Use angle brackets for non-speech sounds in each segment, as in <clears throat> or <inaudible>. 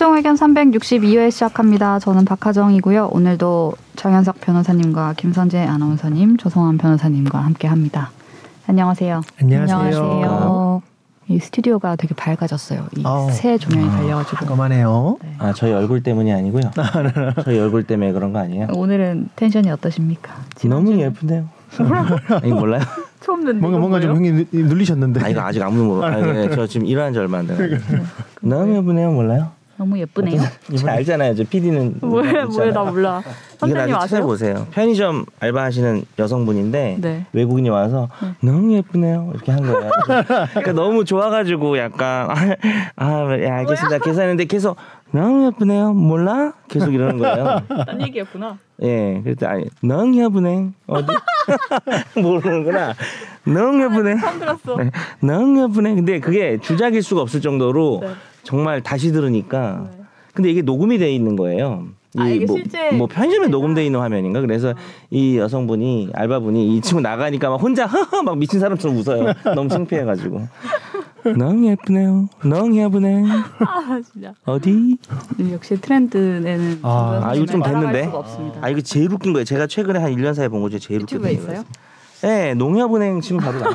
최종 의견 362회 시작합니다. 저는 박하정이고요. 오늘도 정현석 변호사님과 김선재 아나운서님, 조성환 변호사님과 함께합니다. 안녕하세요. 안녕하세요. 안녕하세요. 이 스튜디오가 되게 밝아졌어요. 이새 조명이 달려가지고. 그만해요. 네. 아 저희 얼굴 때문이 아니고요. <laughs> 저희 얼굴 때문에 그런 거 아니에요. 오늘은 텐션이 어떠십니까? 너무 예쁜데요. 아니 몰라요? 처음 듣는 뭔가 뭔가 좀 누- 눌리셨는데. 아 이거 아직 아무도 모르. 아, 네, 저 지금 일어난 지 얼마 안 돼요. 너무 예쁘네요. 몰라요? 너무 예쁘네요. 잘 알잖아요. 저 PD는 뭐야 뭐야 나 몰라. 이거 나중에? 찾아보세요. 편의점 알바하시는 여성분인데 네. 외국인이 와서 너무 예쁘네요 이렇게 한 거예요. 그러니까 너무 좋아가지고 약간 아, 예, 알겠습니다. 계산했는데 계속 너무 예쁘네요. 몰라? 계속 이러는 거예요. 딴 얘기였구나. 예, 그랬더니 아니, 너무 예쁘네. 어디? <laughs> 모르는구나. 너무 예쁘네. 처음 들었어. 네, 너무 예쁘네. 근데 그게 주작일 수가 없을 정도로 네. 정말 다시 들으니까. 근데 이게 녹음이 돼 있는 거예요. 아, 이게 뭐, 실제 뭐 편의점에? 녹음돼 있는 화면인가? 그래서 이 여성분이 알바분이 이 친구 나가니까 막 혼자 허허 막 미친 사람처럼 웃어요. <laughs> 너무 창피해가지고. 너무 예쁘네요. 너무 예쁘네. 아 진짜. 어디? 역시 트렌드에는 아, 아, 이거 좀 됐는데? 아 이거 제일 웃긴 거예요. 제가 최근에 한 1년 사이에 본 거 중에 제일 웃긴 유튜브에 거예요. 있어요? 네, 농협은행 지금 바로 나와요.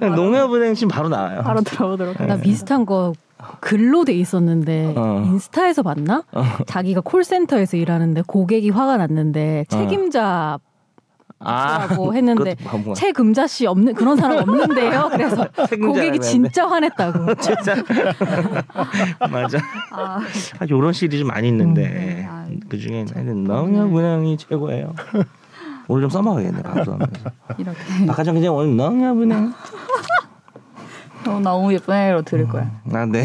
<laughs> 농협은행 지금 바로 나와요. 바로 들어보도록 나 비슷한 거 글로 돼 있었는데 어. 인스타에서 봤나? 자기가 콜센터에서 일하는데 고객이 화가 났는데 책임자 아, 라고 했는데 것 같아. 최금자 씨 없는 그런 사람 없는데요. <laughs> 그래서 고객이 했는데. 진짜 화냈다고. <laughs> 진짜 맞아. 아, 아, 요런 시리즈 많이 있는데 음. 아, 그 중에 나는 농협은행이 최고예요. 오늘 좀 써먹어야겠네 방송하면서. 이렇게 박하정 기자 오늘 농협은행. 어, 너무 예쁘네로 들을 거야. 아 네.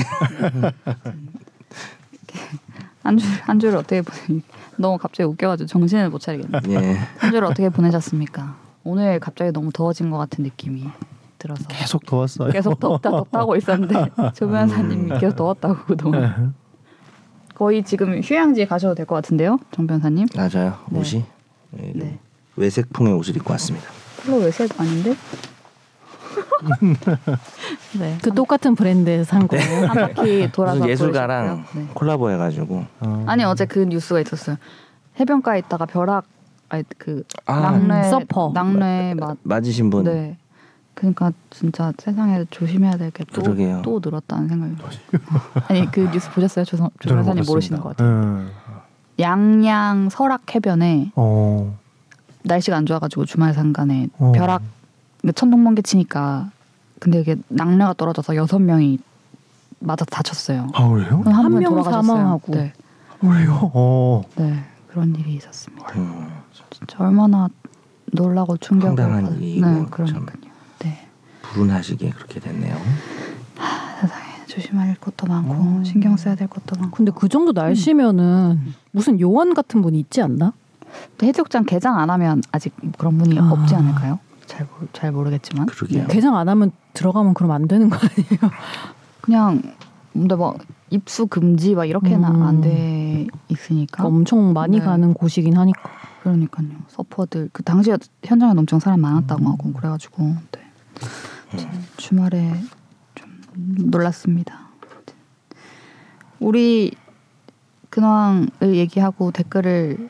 한 주 한 주를 어떻게 보내? 너무 갑자기 웃겨가지고 정신을 못 차리겠네. 예. 한 주를 어떻게 보내셨습니까? 오늘 갑자기 너무 더워진 것 같은 느낌이 들어서 계속 더웠어요. 계속 덥다 덥다고 있었는데 <laughs> 조 변사님이 계속 더웠다고 그동안 거의 지금 휴양지 가셔도 될 것 같은데요, 정 변사님? 맞아요. 네. 옷이 예, 좀 네. 외색풍의 옷을 입고 왔습니다. 컬러 외색 아닌데? <laughs> 네. 그 똑같은 브랜드에서 산 거예요. 한 바퀴 돌아서 <laughs> 무슨 예술가랑. 네. 콜라보 해가지고 어. 아니 어제 그 뉴스가 있었어요. 해변가에 있다가 벼락 아니 그 아, 낙뢰 음, 서퍼. 낙뢰 맞 맞으신 분. 네. 그러니까 진짜 세상에 조심해야 될 게 또. 또 늘었다는 생각이. <laughs> 아니 그 뉴스 보셨어요? 조선 조 저는 변사님 못 모르시는. 것 같아요. 음. 양양 설악 해변에 어. 날씨가 안 좋아가지고 주말 상간에 어. 벼락 천둥 번개 치니까 근데 이게 낙뢰가 떨어져서 여섯 명이 맞아 다쳤어요. 아 그래요? 그럼 한 분이 명 돌아가셨어요. 사망하고. 네, 그래요? 어. 네 그런 일이 있었습니다. 음, 진짜 얼마나 놀라고 충격을 황당한 받- 일이고 네, 참. 그러니까요. 네. 불운하시게 그렇게 됐네요. 세상에 조심할 것도 많고 음. 신경 써야 될 것도 많고. 근데 그 정도 날씨면은 무슨 요원 같은 분이 있지 않나? 해수욕장 개장 안 하면 아직 그런 분이 아. 없지 않을까요? 잘, 모르- 잘 모르겠지만. 그러게요. 개장 안 하면 들어가면 그럼 안 되는 거 아니에요? 그냥 근데 막 입수 금지 막 이렇게는 음. 안돼 있으니까. 엄청 많이 네. 가는 곳이긴 하니까. 그러니까요. 서퍼들 그 당시에 현장에 엄청 사람 많았다고 하고 그래가지고 네. 참 주말에 좀 놀랐습니다. 우리 근황을 얘기하고 댓글을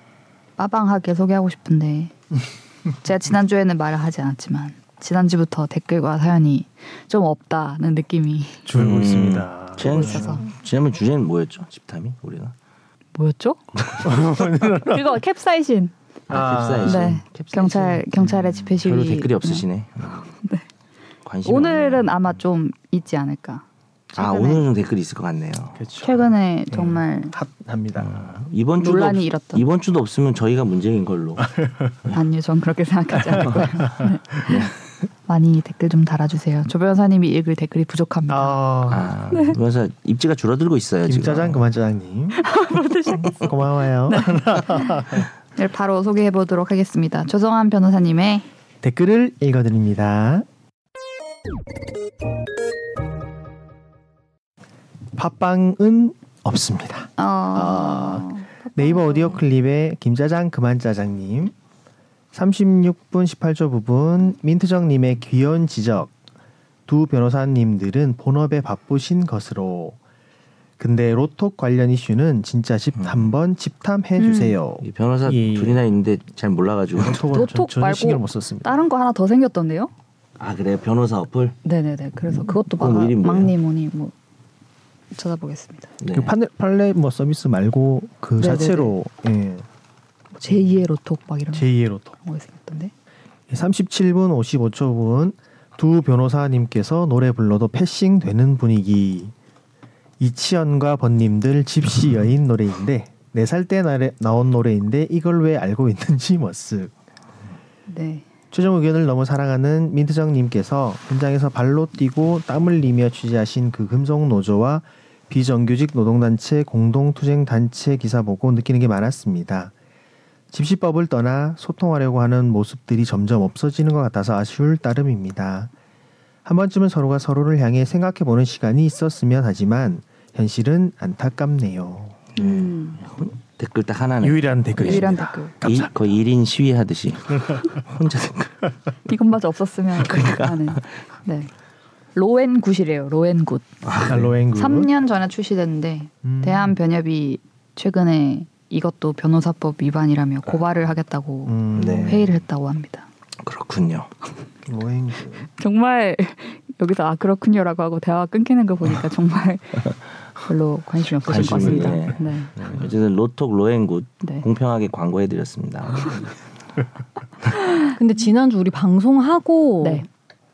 빠방하게 소개하고 싶은데 <laughs> 제가 지난주에는 말을 하지 않았지만 지난주부터 댓글과 사연이 좀 없다는 느낌이 줄고 음. 있습니다. 지난 있어서. 지난번 주제는 뭐였죠? 집탐이 우리가. 뭐였죠? <laughs> 그거 캡사이신. 아, 캡사이신. 네. 캡사이신. 경찰 경찰의 집회 시위. 별로 댓글이 없으시네. 네. 관심. 오늘은 아마 좀 있지 않을까. 아 오늘은 좀 댓글이 있을 것 같네요. 그렇죠. 최근에 정말 핫합니다. 아, 이번 주도 논란이 없, 일었던. 이번 주도 없으면 저희가 문제인 걸로. <laughs> 아니요, 전 그렇게 생각하지 않고요. 네. 많이 댓글 좀 달아주세요. 조 변호사님이 읽을 댓글이 부족합니다. 아. 아, 네. 그래서 입지가 줄어들고 있어요 김짜장 지금. 그만 짜장님. <laughs> 고마워요. 네, <laughs> 바로 소개해 보도록 하겠습니다. 조성한 변호사님의 댓글을 읽어드립니다. 팟빵은 없습니다. 어... 네이버 오디오 클립에 김짜장 그만 짜장님 36분 18초 부분 민트정님의 귀여운 지적 두 변호사님들은 본업에 바쁘신 것으로 근데 로톡 관련 이슈는 진짜 집 음. 한번 집탐해 주세요. 이 변호사 예. 둘이나 있는데 잘 몰라가지고 로톡은 로톡 전, 전혀 말고 신경 못 썼습니다. 다른 거 하나 더 생겼던데요? 아 그래 요 변호사 어플 네네네. 그래서 그것도 그건 막 이름이 뭐예요? 막니 뭐니 뭐 찾아보겠습니다. 네. 그 판레 판레 뭐 서비스 말고 그 네네네. 자체로 예, 뭐 제2의 로톡 막 이런 제2의 로톡. 거 생겼던데. 37분 55초분 두 변호사님께서 노래 불러도 패싱 되는 분위기. 이치현과 번님들 집시 여인 노래인데 네 살 때 나온 노래인데 이걸 왜 알고 있는지 머쓱. 네. 최종 의견을 너무 사랑하는 민트정님께서 현장에서 발로 뛰고 땀을 흘리며 취재하신 그 금속 노조와 비정규직 노동단체 공동투쟁단체 기사 보고 느끼는 게 많았습니다. 집시법을 떠나 소통하려고 하는 모습들이 점점 없어지는 것 같아서 아쉬울 따름입니다. 한 번쯤은 서로가 서로를 향해 생각해보는 시간이 있었으면 하지만 현실은 안타깝네요. 음. 댓글 딱 하나네 유일한 댓글입니다. 유일한 댓글. 이, 거의 1인 시위하듯이 <laughs> 혼자 댓글 이것마저 없었으면 하는. 네. 로앤굿이래요. 로앤굿. 아, 로앤굿. 3년 전에 출시됐는데 음. 대한 변협이 최근에 이것도 변호사법 위반이라며 고발을 하겠다고 음, 네. 회의를 했다고 합니다. 그렇군요 <laughs> 로앤굿. 정말 여기서 아 그렇군요라고 하고 대화가 끊기는 거 보니까 <laughs> 정말 별로 관심이 없으신 것 관심이, 같습니다. 네. 네. 네, 어쨌든 로톡 로앤굿 네. 공평하게 광고해드렸습니다 <laughs> 근데 지난주 우리 방송하고 네.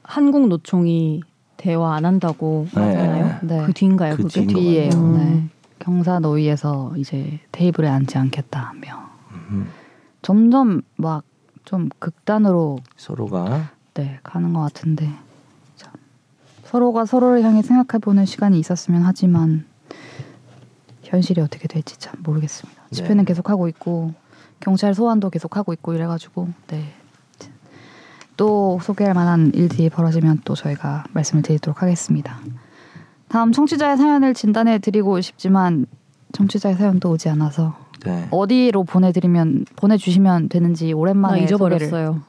한국 노총이 대화 안 한다고 네. 하잖아요. 네. 그 뒤인가요, 그 그게? 것 뒤에요. 같아요. 네. 경사 노위에서 이제 테이블에 앉지 않겠다며 음, 점점 막 좀 극단으로 서로가 네 가는 것 같은데 참. 서로가 서로를 향해 생각해보는 시간이 있었으면 하지만 현실이 어떻게 될지 참 모르겠습니다. 네. 집회는 계속 하고 있고 경찰 소환도 계속 하고 있고 이래가지고 네. 또 소개할 만한 일들이 벌어지면 또 저희가 말씀을 드리도록 하겠습니다. 다음 청취자의 사연을 진단해 드리고 싶지만 청취자의 사연도 오지 않아서 네. 어디로 보내드리면 보내주시면 되는지 나 오랜만에 잊어버렸어요.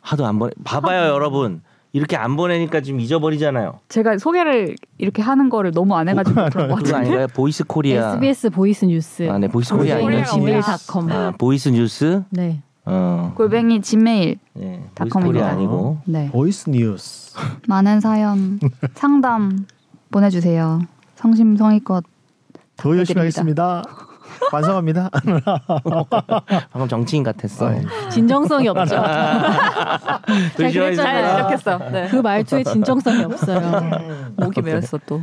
하도 안 보내 봐봐요 여러분 이렇게 안 보내니까 지금 잊어버리잖아요 제가 소개를 이렇게 하는 거를 너무 안 해가지고 그런 것 그거 같은데 아닌가요 보이스 코리아 SBS 보이스 뉴스. 아, 네 보이스 코리아 아니에요 보이스 코리아가 gmail.com. 아, 보이스 뉴스 네. 어 골뱅이 Gmail 네, 보이스 닷컴입니다. 코리아 아니고 네 보이스 뉴스. 많은 사연 <laughs> 상담 보내주세요 성심성의껏 더 열심히. 하겠습니다. 반성합니다. <laughs> 방금 정치인 같았어 네. 진정성이 없죠. 조심하세요. 잘 시작했어 네. 그 말투에 진정성이 없어요. 목이 메었어 또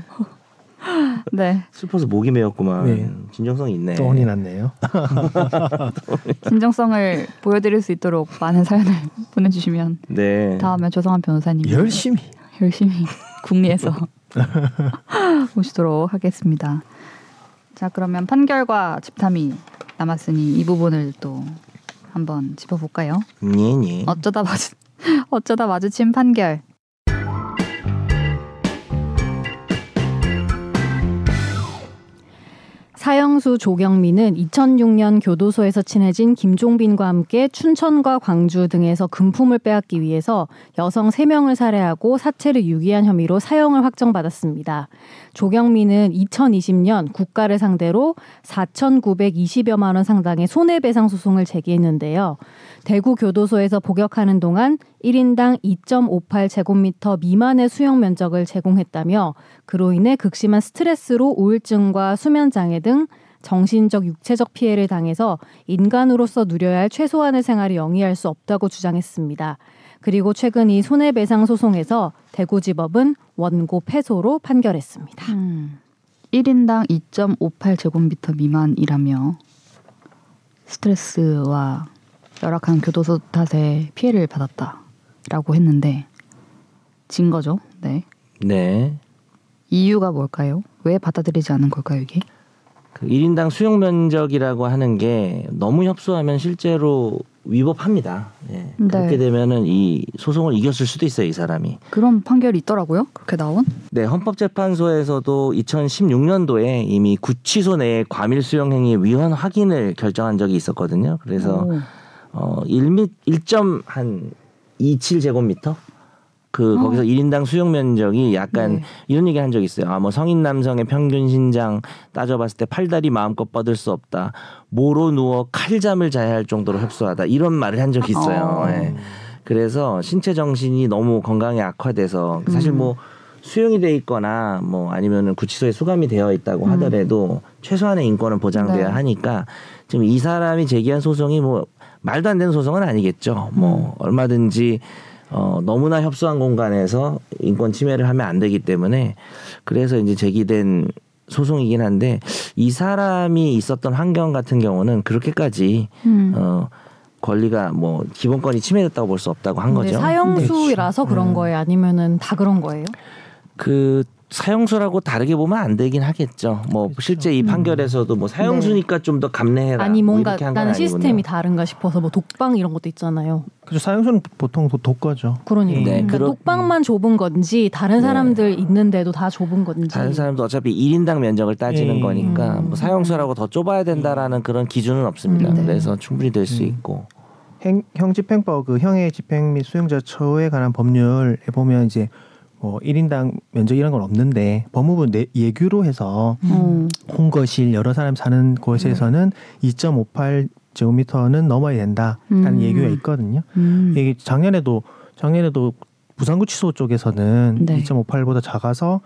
네, 슬퍼서 목이 메었구만 네. 진정성이 있네 또 혼이 났네요. <laughs> 진정성을 보여드릴 수 있도록 많은 사연을 <laughs> 보내주시면 네 다음에 조성한 변호사님 열심히. 열심히 국리에서 <laughs> 모시도록 하겠습니다. 자 그러면 판결과 집탐이 남았으니 이 부분을 또 한번 짚어볼까요? 예, 예. 어쩌다 마주 어쩌다 마주친 판결. 사형수 조경민은 2006년 교도소에서 친해진 김종빈과 함께 춘천과 광주 등에서 금품을 빼앗기 위해서 여성 3명을 살해하고 사체를 유기한 혐의로 사형을 확정받았습니다. 조경민은 2020년 국가를 상대로 4,920여만 원 상당의 손해배상 소송을 제기했는데요. 대구 교도소에서 복역하는 동안 1인당 2.58제곱미터 미만의 수용 면적을 제공했다며 그로 인해 극심한 스트레스로 우울증과 수면 장애 등 정신적 육체적 피해를 당해서 인간으로서 누려야 할 최소한의 생활을 영위할 수 없다고 주장했습니다. 그리고 최근 이 손해배상 소송에서 대구지법은 원고 패소로 판결했습니다. 음, 1인당 2.58제곱미터 미만이라며 스트레스와 열악한 교도소 탓에 피해를 받았다라고 했는데 진 거죠. 네. 네. 이유가 뭘까요? 왜 받아들이지 않은 걸까요, 이게? 그 1인당 수용 면적이라고 하는 게 너무 협소하면 실제로 위법합니다. 예. 네. 그렇게 되면은 이 소송을 이겼을 수도 있어요, 이 사람이. 그런 판결이 있더라고요. 그렇게 나온? 네, 헌법재판소에서도 2016년도에 이미 구치소 내에 과밀 수용 행위 위헌 확인을 결정한 적이 있었거든요. 그래서 오. 어 1미 1점 한 27 제곱미터 그 거기서 1인당 수용 면적이 약간 네. 이런 얘기 한 적 있어요. 아, 뭐 성인 남성의 평균 신장 따져봤을 때 팔다리 마음껏 뻗을 수 없다. 모로 누워 칼잠을 자야 할 정도로 협소하다. 이런 말을 한 적이 있어요. 어. 예. 그래서 신체 정신이 너무 건강에 악화돼서 사실 뭐 수용이 돼 있거나 뭐 아니면은 구치소에 수감이 되어 있다고 하더라도 최소한의 인권은 보장돼야 네. 하니까 지금 이 사람이 제기한 소송이 뭐 말도 안 되는 소송은 아니겠죠. 뭐 얼마든지 어 너무나 협소한 공간에서 인권 침해를 하면 안 되기 때문에 그래서 이제 제기된 소송이긴 한데 이 사람이 있었던 환경 같은 경우는 그렇게까지 음. 어 권리가 뭐 기본권이 침해됐다고 볼 수 없다고 한 거죠. 사형수라서 그런 음. 거예요? 아니면은 다 그런 거예요? 그 사형수라고 다르게 보면 안 되긴 하겠죠. 뭐 그렇죠. 실제 이 판결에서도 뭐 사형수니까 좀더 감내해라. 아니 뭐 뭔가 한건 나는. 시스템이 다른가 싶어서 뭐 독방 이런 것도 있잖아요. 그래서 사형수는 보통 도- 독거죠. 그러니까, 네, 그러니까 독방만 좁은 건지 다른 네. 사람들 있는데도 다 좁은 건지. 다른 사람도 어차피 1인당 면적을 따지는 예. 거니까 음. 뭐 사형수라고 더 좁아야 된다라는 그런 기준은 없습니다. 음, 네. 그래서 충분히 될수 음. 있고. 행, 형 집행법 그 형의 집행 및 수용자 처우에 관한 법률에 보면 이제 뭐 1인당 면적 이런 건 없는데 법무부 내, 예규로 해서 음. 홍거실 여러 사람 사는 곳에서는 2.58 제곱미터는 넘어야 된다라는 음. 예규가 있거든요. 음. 이게 작년에도 작년에도 부산구치소 쪽에서는 네. 2.58보다 작아서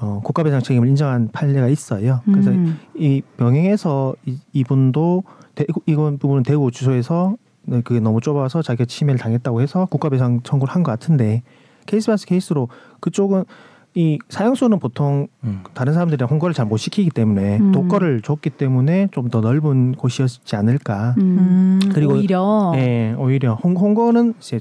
어, 국가배상 책임을 인정한 판례가 있어요. 그래서 음. 이 병행해서 이, 이분도 대구, 이건 부분은 대구 주소에서 네, 그게 너무 좁아서 자기가 침해를 당했다고 해서 국가배상 청구를 한 것 같은데 케이스 바스 케이스로 그쪽은 이 사형수는 보통 음. 다른 사람들이랑 홍거를 잘 못 시키기 때문에 음. 독거를 줬기 때문에 좀 더 넓은 곳이었지 않을까. 음. 음, 그리고- 오히려 예, 오히려 홍, 홍거는 이제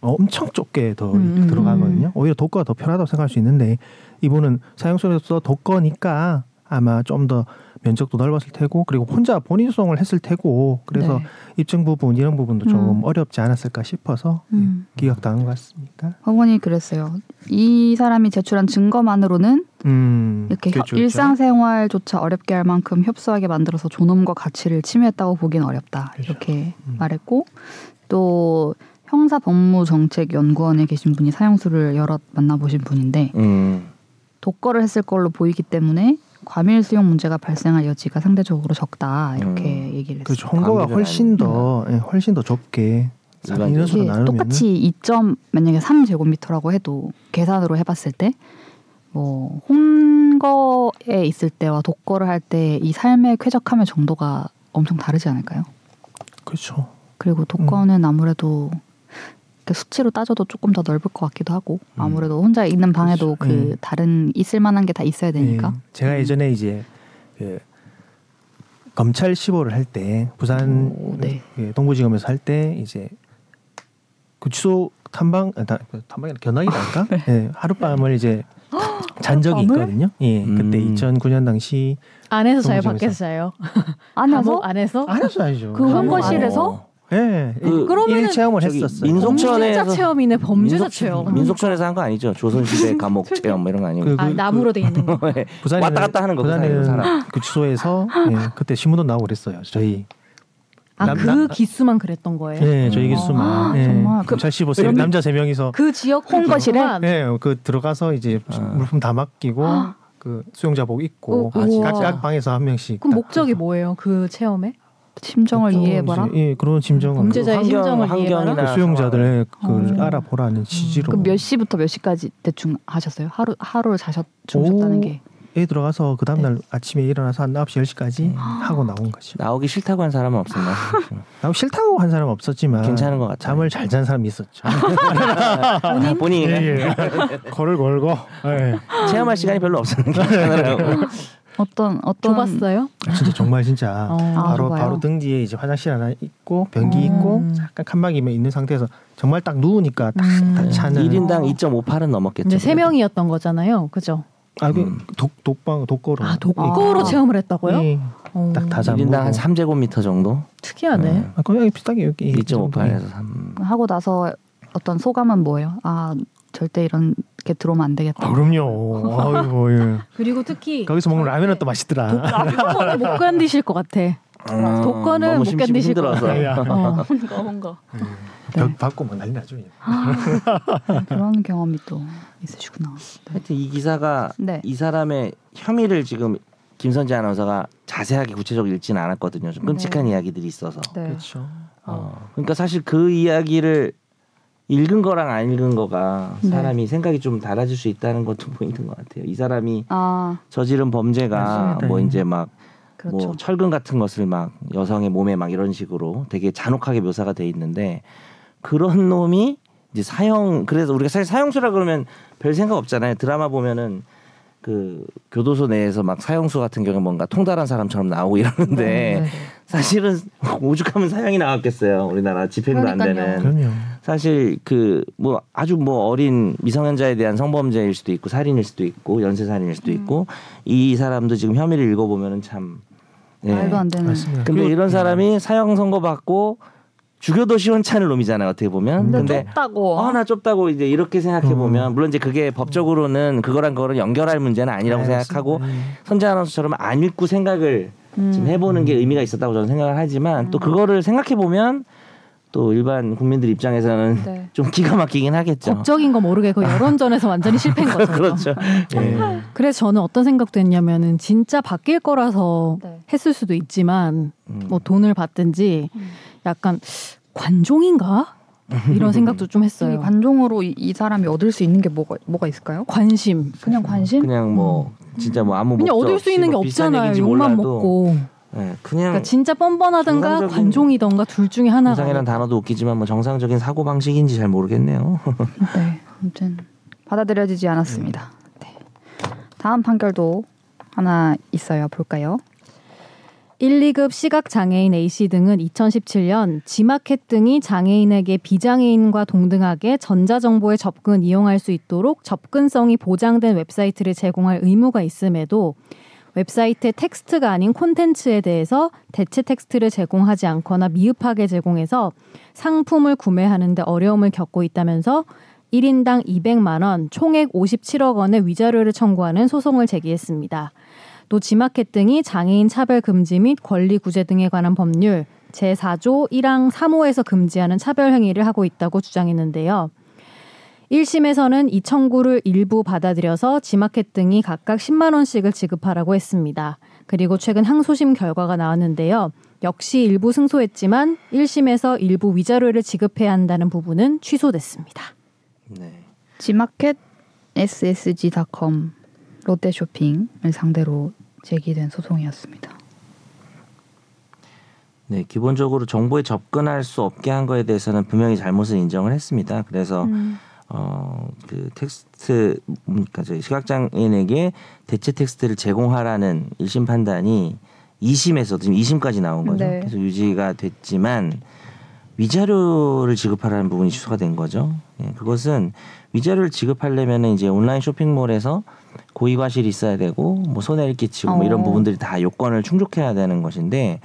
엄청 좁게 더 음, 들어가거든요. 오히려 독거가 더 편하다고 생각할 수 있는데 이분은 사형수로서 독거니까 아마 좀 더 면적도 넓었을 테고 그리고 혼자 본인 소송을 했을 테고 그래서 네. 입증 부분 이런 부분도 좀 음. 어렵지 않았을까 싶어서 음. 기각당한 것 같습니다. 어머니 그랬어요. 이 사람이 제출한 증거만으로는 음, 이렇게 좋죠. 일상생활조차 어렵게 할 만큼 협소하게 만들어서 존엄과 가치를 침해했다고 보긴 어렵다. 그렇죠. 이렇게 음. 말했고 또 형사 법무 정책 연구원에 계신 분이 사형수를 여럿 만나보신 분인데 음. 독거를 했을 걸로 보이기 때문에 과밀 수용 문제가 발생할 여지가 상대적으로 적다 이렇게 얘기를 했어요. 그렇죠. 관계는 훨씬 더 예, 훨씬 더 좁게. 인원수로 이게 나누면 똑같이 2. 점 만약에 3제곱미터라고 해도 계산으로 해봤을 때 뭐 혼거에 있을 때와 독거를 할 때 이 삶의 쾌적함의 정도가 엄청 다르지 않을까요? 그렇죠. 그리고 독거는 아무래도 이렇게 수치로 따져도 조금 더 넓을 것 같기도 하고 아무래도 혼자 있는 방에도 그 그렇죠. 음. 다른 있을 만한 게 다 있어야 되니까 예, 제가 예전에 이제 그 검찰 시보를 할 때 부산 오, 네. 예, 동부지검에서 할 때 이제 구치소 탐방 아, 다- 그 탐방이 견학이랄까 예, <laughs> 하룻밤을 이제 <gasps> 잔 적이? 있거든요. 예, 그때 음. 2009년 당시 안에서 자요. 밖에서 자요. 안에서 안에서? 안에서 알죠. 그 혼거실에서? 어. 예, 그- 그러면 일 체험을 했었어요. 민속- 범죄자 인천에서- 체험이네, 범죄자 체험. 민속촌에서 한 거 아니죠? 조선시대 <laughs> 감옥 체험 뭐 이런 거 아니고. 그- 아, 나무로 돼 있는 거. <laughs> 네. 부산에는- 왔다 갔다 하는 거 부산에는 사람. 구치소에서 예, 그때 신문도 나오고 그랬어요. 저희 아, 남- 그 남- 기수만 그랬던 거예요? 예, 저희 음. 기수만 아, 예, 정말. 그- 검찰 시보 세 그러면- 남자 세 명이서 그 지역 홍거실에? 예, 그 들어가서 이제 아. 물품 다 맡기고 그 수용자복 입고 어, 우와. 각, 각 방에서 한 명씩. 그럼 딱 목적이 그래서. 뭐예요? 그 체험에? 심정을 이해해봐라. 예, 그런 심정을 범죄자의 환경- 심정을 환경이나 이해해봐라. 그 수용자들의 그 어. 알아보라는 취지로. 그럼 몇 시부터 몇 시까지 대충 하셨어요? 하루 하루를 자셨 주무셨다는 오. 게애 들어가서 그 다음 날 아침에 일어나서 한 9시 10시까지 음. 하고 나온 거죠. 나오기 싫다고 한 사람은 없었나? 나고 싫다고 한 사람은 없었지만 괜찮은 것 같아요. 잠을 잘 잔 사람이 있었죠. <laughs> 본인? 본인이 예, <laughs> 걸을 걸고. 예. 체험할 시간이 별로 없었는 게 하나라고. 어떤 어떤 좁았어요? 진짜 정말 진짜 <laughs> 어. 아, 바로 좁아요? 바로 등 뒤에 이제 화장실 하나 있고 변기 음. 있고 약간 칸막이면 있는 상태에서 정말 딱 누우니까 딱, 음. 딱 차는 1인당 2.58은 넘었겠죠. 세. 명이었던 거잖아요. 그죠? 아, 그 음. 독 독방 독거로 아, 독거로 아. 체험을 했다고요? 예. 어. 딱다 잡고 1인당 한 3제곱미터 정도? 특이하네. 음. 아, 거의 비슷하게 여기 2.58에서 3. 하고 나서 어떤 소감은 뭐예요? 아 절대 이런 게 들어오면 안 되겠다. 아, 그럼요. 아이고 예. <laughs> 그리고 특히 거기서 먹는 라면은 또 맛있더라. 독거는 못 견디실 것 같아. 어, 독거는 못 견디실 힘들어서. 거예요. 어. 뭔가 뭔가 벽 밟고 막 난리 나죠. <laughs> 그런 경험이 또 있으시구나. 네. 하여튼 이 기사가 네. 이 사람의 혐의를 지금 김선재 아나운서가 자세하게 구체적으로 읽지는 않았거든요. 좀 끔찍한 네. 이야기들이 있어서. 네. 그렇죠. 어, 그러니까 사실 그 이야기를 읽은 거랑 안 읽은 거가 네. 사람이 생각이 좀 달라질 수 있다는 것도 <laughs> 보이는 것 같아요. 이 사람이 아 저지른 범죄가 맞습니다. 뭐 이제 막 그렇죠. 뭐 철근 같은 것을 막 여성의 몸에 막 이런 식으로 되게 잔혹하게 묘사가 돼 있는데 그런 놈이 이제 사형 그래서 우리가 사실 사형수라 그러면 별 생각 없잖아요. 드라마 보면은 그 교도소 내에서 막 사형수 같은 경우 뭔가 통달한 사람처럼 나오고 이러는데 네, 네. 사실은 오죽하면 사형이 나왔겠어요. 우리나라 집행도 안 그러니까요. 되는. 그럼요. 사실 그 뭐 아주 뭐 어린 미성년자에 대한 성범죄일 수도 있고 살인일 수도 있고 연쇄 살인일 수도 있고 이 사람도 지금 혐의를 읽어보면은 참 예. 말도 안 되는. 맞습니다. 근데 이런 사람이 사형 선고 받고 죽여도 시원찮을 놈이잖아요 어떻게 보면. 근데, 근데 좁다고. 아나 좁다고 이제 이렇게 생각해 보면 음. 물론 이제 그게 법적으로는 그거랑 그거를 연결할 문제는 아니라고 네, 생각하고 맞습니다. 선재 아나운서처럼 안 읽고 생각을 음. 좀 해보는 게 의미가 있었다고 저는 생각을 하지만 또 그거를 생각해 보면 또 일반 국민들 입장에서는 네. <laughs> 좀 기가 막히긴 하겠죠. 법적인 거 모르게 그 여론전에서 완전히 실패인 <laughs> 거죠. 그렇죠. 예. 그래서 저는 어떤 생각도 했냐면은 진짜 바뀔 거라서 네. 했을 수도 있지만 음. 뭐 돈을 받든지 음. 약간 관종인가 이런 <laughs> 생각도 좀이 했어요. 관종으로 이, 이 사람이 얻을 수 있는 게 뭐가 뭐가 있을까요? 관심. 그냥 관심? 그냥 뭐 진짜 뭐 아무 그냥 얻을 수 있는 게 없잖아요. 욕만 먹고. 네, 그냥 그러니까 진짜 정상적인- 관종이던가 둘 중에 하나가. 정상이라는 단어도 웃기지만 뭐 정상적인 사고 방식인지 잘 모르겠네요. <laughs> 네. 아무튼 받아들여지지 않았습니다. 네. 다음 판결도 하나 있어요. 볼까요? 1, 2급 시각 장애인 A씨 등은 2017년 지마켓 등이 장애인에게 비장애인과 동등하게 전자정보에 접근 이용할 수 있도록 접근성이 보장된 웹사이트를 제공할 의무가 있음에도 웹사이트의 텍스트가 아닌 콘텐츠에 대해서 대체 텍스트를 제공하지 않거나 미흡하게 제공해서 상품을 구매하는데 어려움을 겪고 있다면서 1인당 200만 원, 총액 57억 원의 위자료를 청구하는 소송을 제기했습니다. 또 지마켓 등이 장애인 차별 금지 및 권리 구제 등에 관한 법률 제4조 1항 3호에서 금지하는 차별 행위를 하고 있다고 주장했는데요. 1심에서는 이 청구를 일부 받아들여서 지마켓 등이 각각 10만 원씩을 지급하라고 했습니다. 그리고 최근 항소심 결과가 나왔는데요. 역시 일부 승소했지만 1심에서 일부 위자료를 지급해야 한다는 부분은 취소됐습니다. 네. 지마켓 ssg.com 롯데쇼핑을 상대로 제기된 소송이었습니다. 네, 기본적으로 정보에 접근할 수 없게 한 거에 대해서는 분명히 잘못을 인정을 했습니다. 그래서 음. 어, 그 텍스트 그러니까 저희 시각장애인에게 대체 텍스트를 제공하라는 1심 판단이 2심에서 지금 2심까지 나온 거죠. 네. 계속 유지가 됐지만 위자료를 지급하라는 부분이 취소가 된 거죠. 예, 그것은 위자료를 지급하려면 이제 온라인 쇼핑몰에서 고의 과실이 있어야 되고 뭐 손해를 끼치고 뭐 이런 어. 부분들이 다 요건을 충족해야 되는 것인데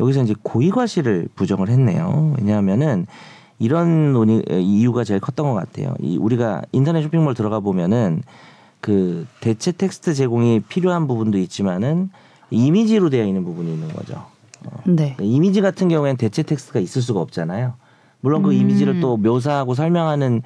여기서 이제 고의 과실을 부정을 했네요. 왜냐하면은 이런 논의 이유가 제일 컸던 것 같아요. 이 우리가 인터넷 쇼핑몰 들어가 보면은 그 대체 텍스트 제공이 필요한 부분도 있지만은 이미지로 되어 있는 부분이 있는 거죠. 네. 이미지 같은 경우에는 대체 텍스트가 있을 수가 없잖아요. 물론 그 음. 이미지를 또 묘사하고 설명하는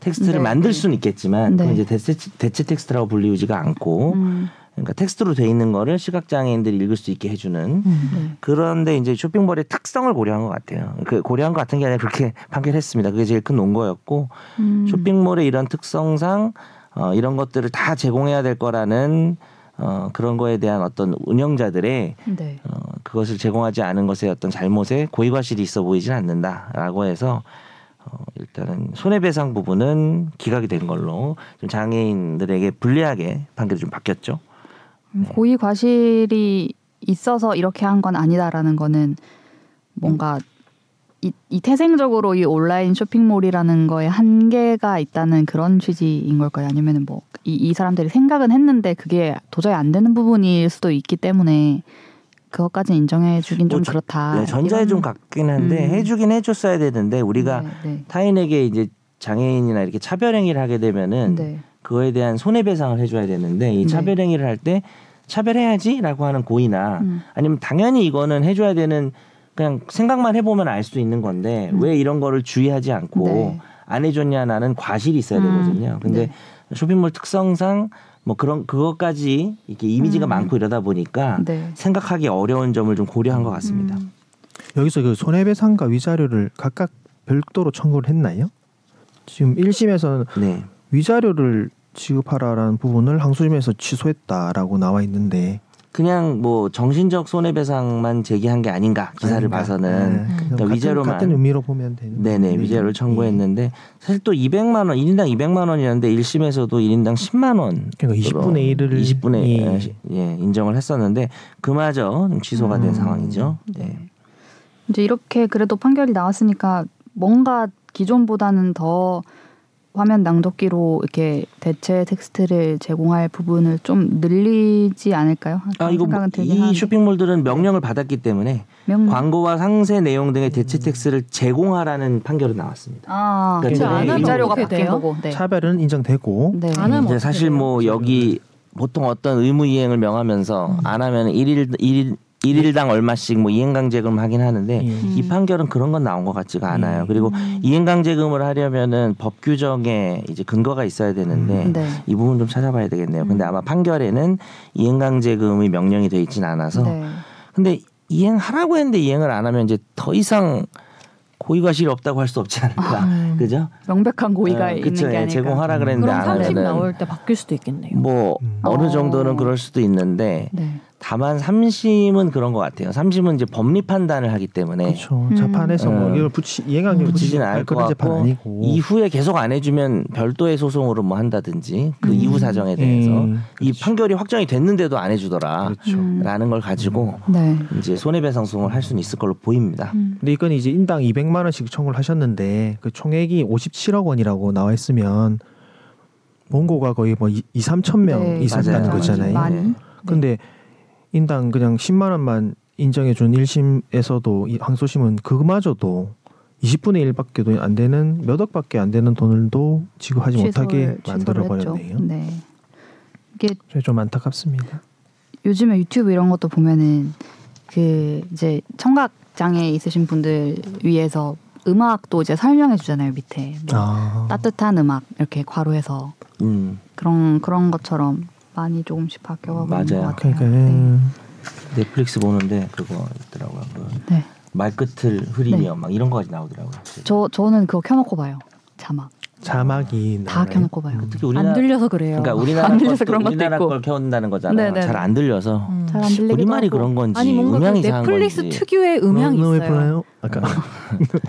텍스트를 네, 만들 네. 수는 있겠지만 네. 이제 대체, 대체 텍스트라고 불리우지가 않고 음, 그러니까 텍스트로 돼 있는 거를 시각 장애인들이 읽을 수 있게 해주는 네. 그런데 이제 쇼핑몰의 특성을 고려한 것 같아요. 그 고려한 것 같은 게 아니라 그렇게 <laughs> 판결했습니다. 그게 제일 큰 논거였고 음. 쇼핑몰의 이런 특성상 어, 이런 것들을 다 제공해야 될 거라는 어, 그런 거에 대한 어떤 운영자들의 네. 어, 그것을 제공하지 않은 것의 어떤 잘못에 고의과실이 있어 보이진 않는다라고 해서 어, 일단은 손해배상 부분은 기각이 된 걸로 좀 장애인들에게 불리하게 판결이 좀 바뀌었죠. 음, 고의 과실이 있어서 이렇게 한 건 아니다라는 거는 뭔가 이, 이 태생적으로 이 온라인 쇼핑몰이라는 거에 한계가 있다는 그런 취지인 걸까요? 아니면은 뭐이 이 사람들이 생각은 했는데 그게 도저히 안 되는 부분일 수도 있기 때문에 그것까지 인정해 주긴 좀뭐 저- 그렇다. 네, 전자에 이런- 좀 같긴 한데 음. 해주긴 해줬어야 되는데 우리가 네, 네. 타인에게 이제 장애인이나 이렇게 차별행위를 하게 되면은 네. 그거에 대한 손해배상을 해줘야 되는데 이 네. 차별행위를 할 때 차별해야지라고 하는 고의나 음. 아니면 당연히 이거는 해줘야 되는 그냥 생각만 해보면 알 수 있는 건데 왜 이런 거를 주의하지 않고 음. 네. 안 해줬냐라는 과실이 있어야 음. 되거든요. 근데 네. 쇼핑몰 특성상 뭐 그런 그것까지 이렇게 이미지가 음. 많고 이러다 보니까 네. 생각하기 어려운 점을 좀 고려한 것 같습니다. 음. 여기서 그 손해배상과 위자료를 각각 별도로 청구를 했나요? 지금 1심에서는 네. 위자료를 지급하라라는 부분을 항소심에서 취소했다라고 나와 있는데 그냥 뭐 정신적 손해배상만 제기한 게 아닌가 기사를 아닌가. 봐서는 네, 그러니까 같은, 위자료만- 같은 의미로 보면 되는 네네 건데. 위자료를 청구했는데 사실 또 200만 원 1인당 200만 원이었는데 1심에서도 1인당 10만 원 그러니까 20분의 1을 20분의 예. 예, 인정을 했었는데 그마저 좀 취소가 된 음. 상황이죠. 네. 이제 이렇게 그래도 판결이 나왔으니까 뭔가 기존보다는 더 화면 낭독기로 이렇게 대체 텍스트를 제공할 부분을 좀 늘리지 않을까요? 아 이거 뭐, 이 하는데. 쇼핑몰들은 명령을 받았기 때문에 명... 광고와 상세 내용 등의 대체 텍스트를 제공하라는 판결이 나왔습니다. 아, 그러니까 그렇죠. 어떻게 바뀐? 거고. 네. 차별은 인정되고 네. 안 하면 이제 사실 돼요? 뭐 여기 보통 어떤 의무 이행을 명하면서 안 하면 일일 일 일 일일당 얼마씩 뭐 이행강제금 하긴 하는데 예. 이 판결은 그런 건 나온 것 같지가 않아요. 음. 그리고 이행강제금을 하려면은 법 규정에 이제 근거가 있어야 되는데 네. 이 부분 좀 찾아봐야 되겠네요. 근데 아마 판결에는 이행강제금이 명령이 돼 있진 않아서 네. 근데 이행하라고 했는데 이행을 안 하면 이제 더 이상 고의과실이 없다고 할 수 없지 않을까. 음. 그죠? 명백한 고의가 어, 있는 그쵸. 게 예, 아닐까. 제공하라 그랬는데 안30 하면은 나올 때 바뀔 수도 있겠네요. 뭐 음. 어느 어. 정도는 그럴 수도 있는데 네. 다만 삼심은 그런 것 같아요. 삼심은 이제 법리 판단을 하기 때문에 그렇죠. 음. 재판에서 뭐 음. 이걸 붙이 이행하기 붙이지는 않을 것 같고 아니고 이후에 계속 안 해주면 별도의 소송으로 뭐 한다든지 그 음. 이후 사정에 대해서 음, 이 그렇죠. 판결이 확정이 됐는데도 안 해주더라. 그렇죠. 음. 라는 걸 가지고 네. 이제 손해배상 소송을 할 수는 있을 걸로 보입니다. 음. 근데 이건 이제 인당 200만 원씩 청구를 하셨는데 그 총액이 57억 원이라고 나와 있으면 원고가 거의 뭐 2, 3천 명 네, 있었다는 맞아요. 거잖아요. 많이. 네. 근데 인당 그냥 10만 원만 인정해 준 1심에서도 이 항소심은 그마저도 20분의 1밖에도 안 되는 몇 억밖에 안 되는 돈을도 지급하지 못하게 만들어. 버렸네요. 네. 이게 좀 안타깝습니다. 요즘에 유튜브 이런 것도 보면은 그 이제 청각 장애 있으신 분들 위해서 음악도 이제 설명해 주잖아요 밑에 뭐 아. 따뜻한 음악 이렇게 괄호해서 음. 그런 그런 것처럼 많이 조금씩 바뀌어가고 있는 맞아요. 것 같아요. 그러니까 네. 음, 넷플릭스 보는데 그거 있더라고요. 그 네. 말끝을 흐리며 막 이런 거까지 나오더라고요. 저 저는 그거 켜놓고 봐요 자막 자막이 다 나와요. 켜놓고 봐요. 특히 우리나라 안 들려서 그래요. 그러니까 우리나라 안 들려서 것도 그런 것도 우리나라 있고. 걸 켜온다는 거잖아요. 잘 안 들려서 음. 잘안 들리기도 우리 말이 하고. 그런 건지 아니 뭔가 그 음향이 이상한 넷플릭스 특유의 음향이 너, 너 있어요. 아까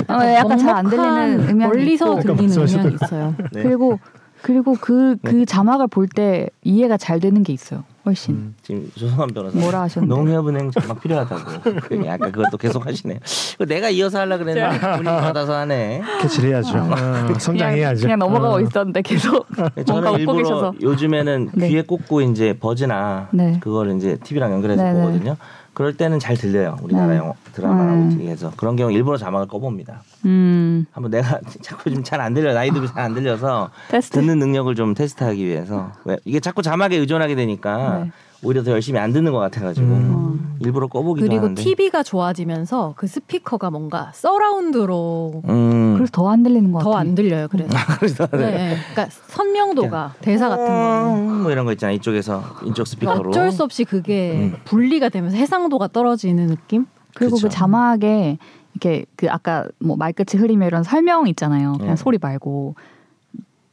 어, 네, 약간 잘 안 들리는 음향이 멀리서 들리는. 음향이 있어요. 네. 그리고 그리고 그그 자막을 볼 때 이해가 잘 되는 게 있어요 훨씬 음. 지금 조성한 변호사 뭐라 하셨는데 농협은행 자막 필요하다고 그 약간 그것도 계속 하시네요. 내가 이어서 하려 그랬는데 분위기 받아서 하네. 캐치를 해야죠. 어, 성장해야죠. 그냥, 그냥 넘어가고 어. 있었는데 계속 뭔가 저는 웃고 일부러 계셔서 요즘에는 네. 귀에 꽂고 이제 버즈나 네. 그거를 이제 TV랑 연결해서 네네. 보거든요. 그럴 때는 잘 들려요. 우리나라 네. 영화 드라마나 음. OTT에서 그런 경우 일부러 자막을 꺼봅니다. 음 한번 내가 <laughs> 자꾸 좀 잘 안 들려 나이도 잘안 들려서 테스트 듣는 능력을 좀 테스트하기 위해서 왜 이게 자꾸 자막에 의존하게 되니까 네. 오히려 더 열심히 안 듣는 것 같아가지고 음. 일부러 꺼보기도 그리고 하는데. TV가 좋아지면서 그 스피커가 뭔가 서라운드로 음. 그래서 더 안 들리는 것더 같아요 안 들려요. 그래서 그래서 네, 네. 그러니까 선명도가 대사 같은 거는 뭐 이런 거 있잖아 이쪽에서 이쪽 스피커로 어쩔 수 없이 그게 음. 분리가 되면서 해상도가 떨어지는 느낌? 그리고 그쵸. 그 자막에 이렇게 그 아까 뭐 말끝이 흐리며 이런 설명 있잖아요 그냥 네. 소리 말고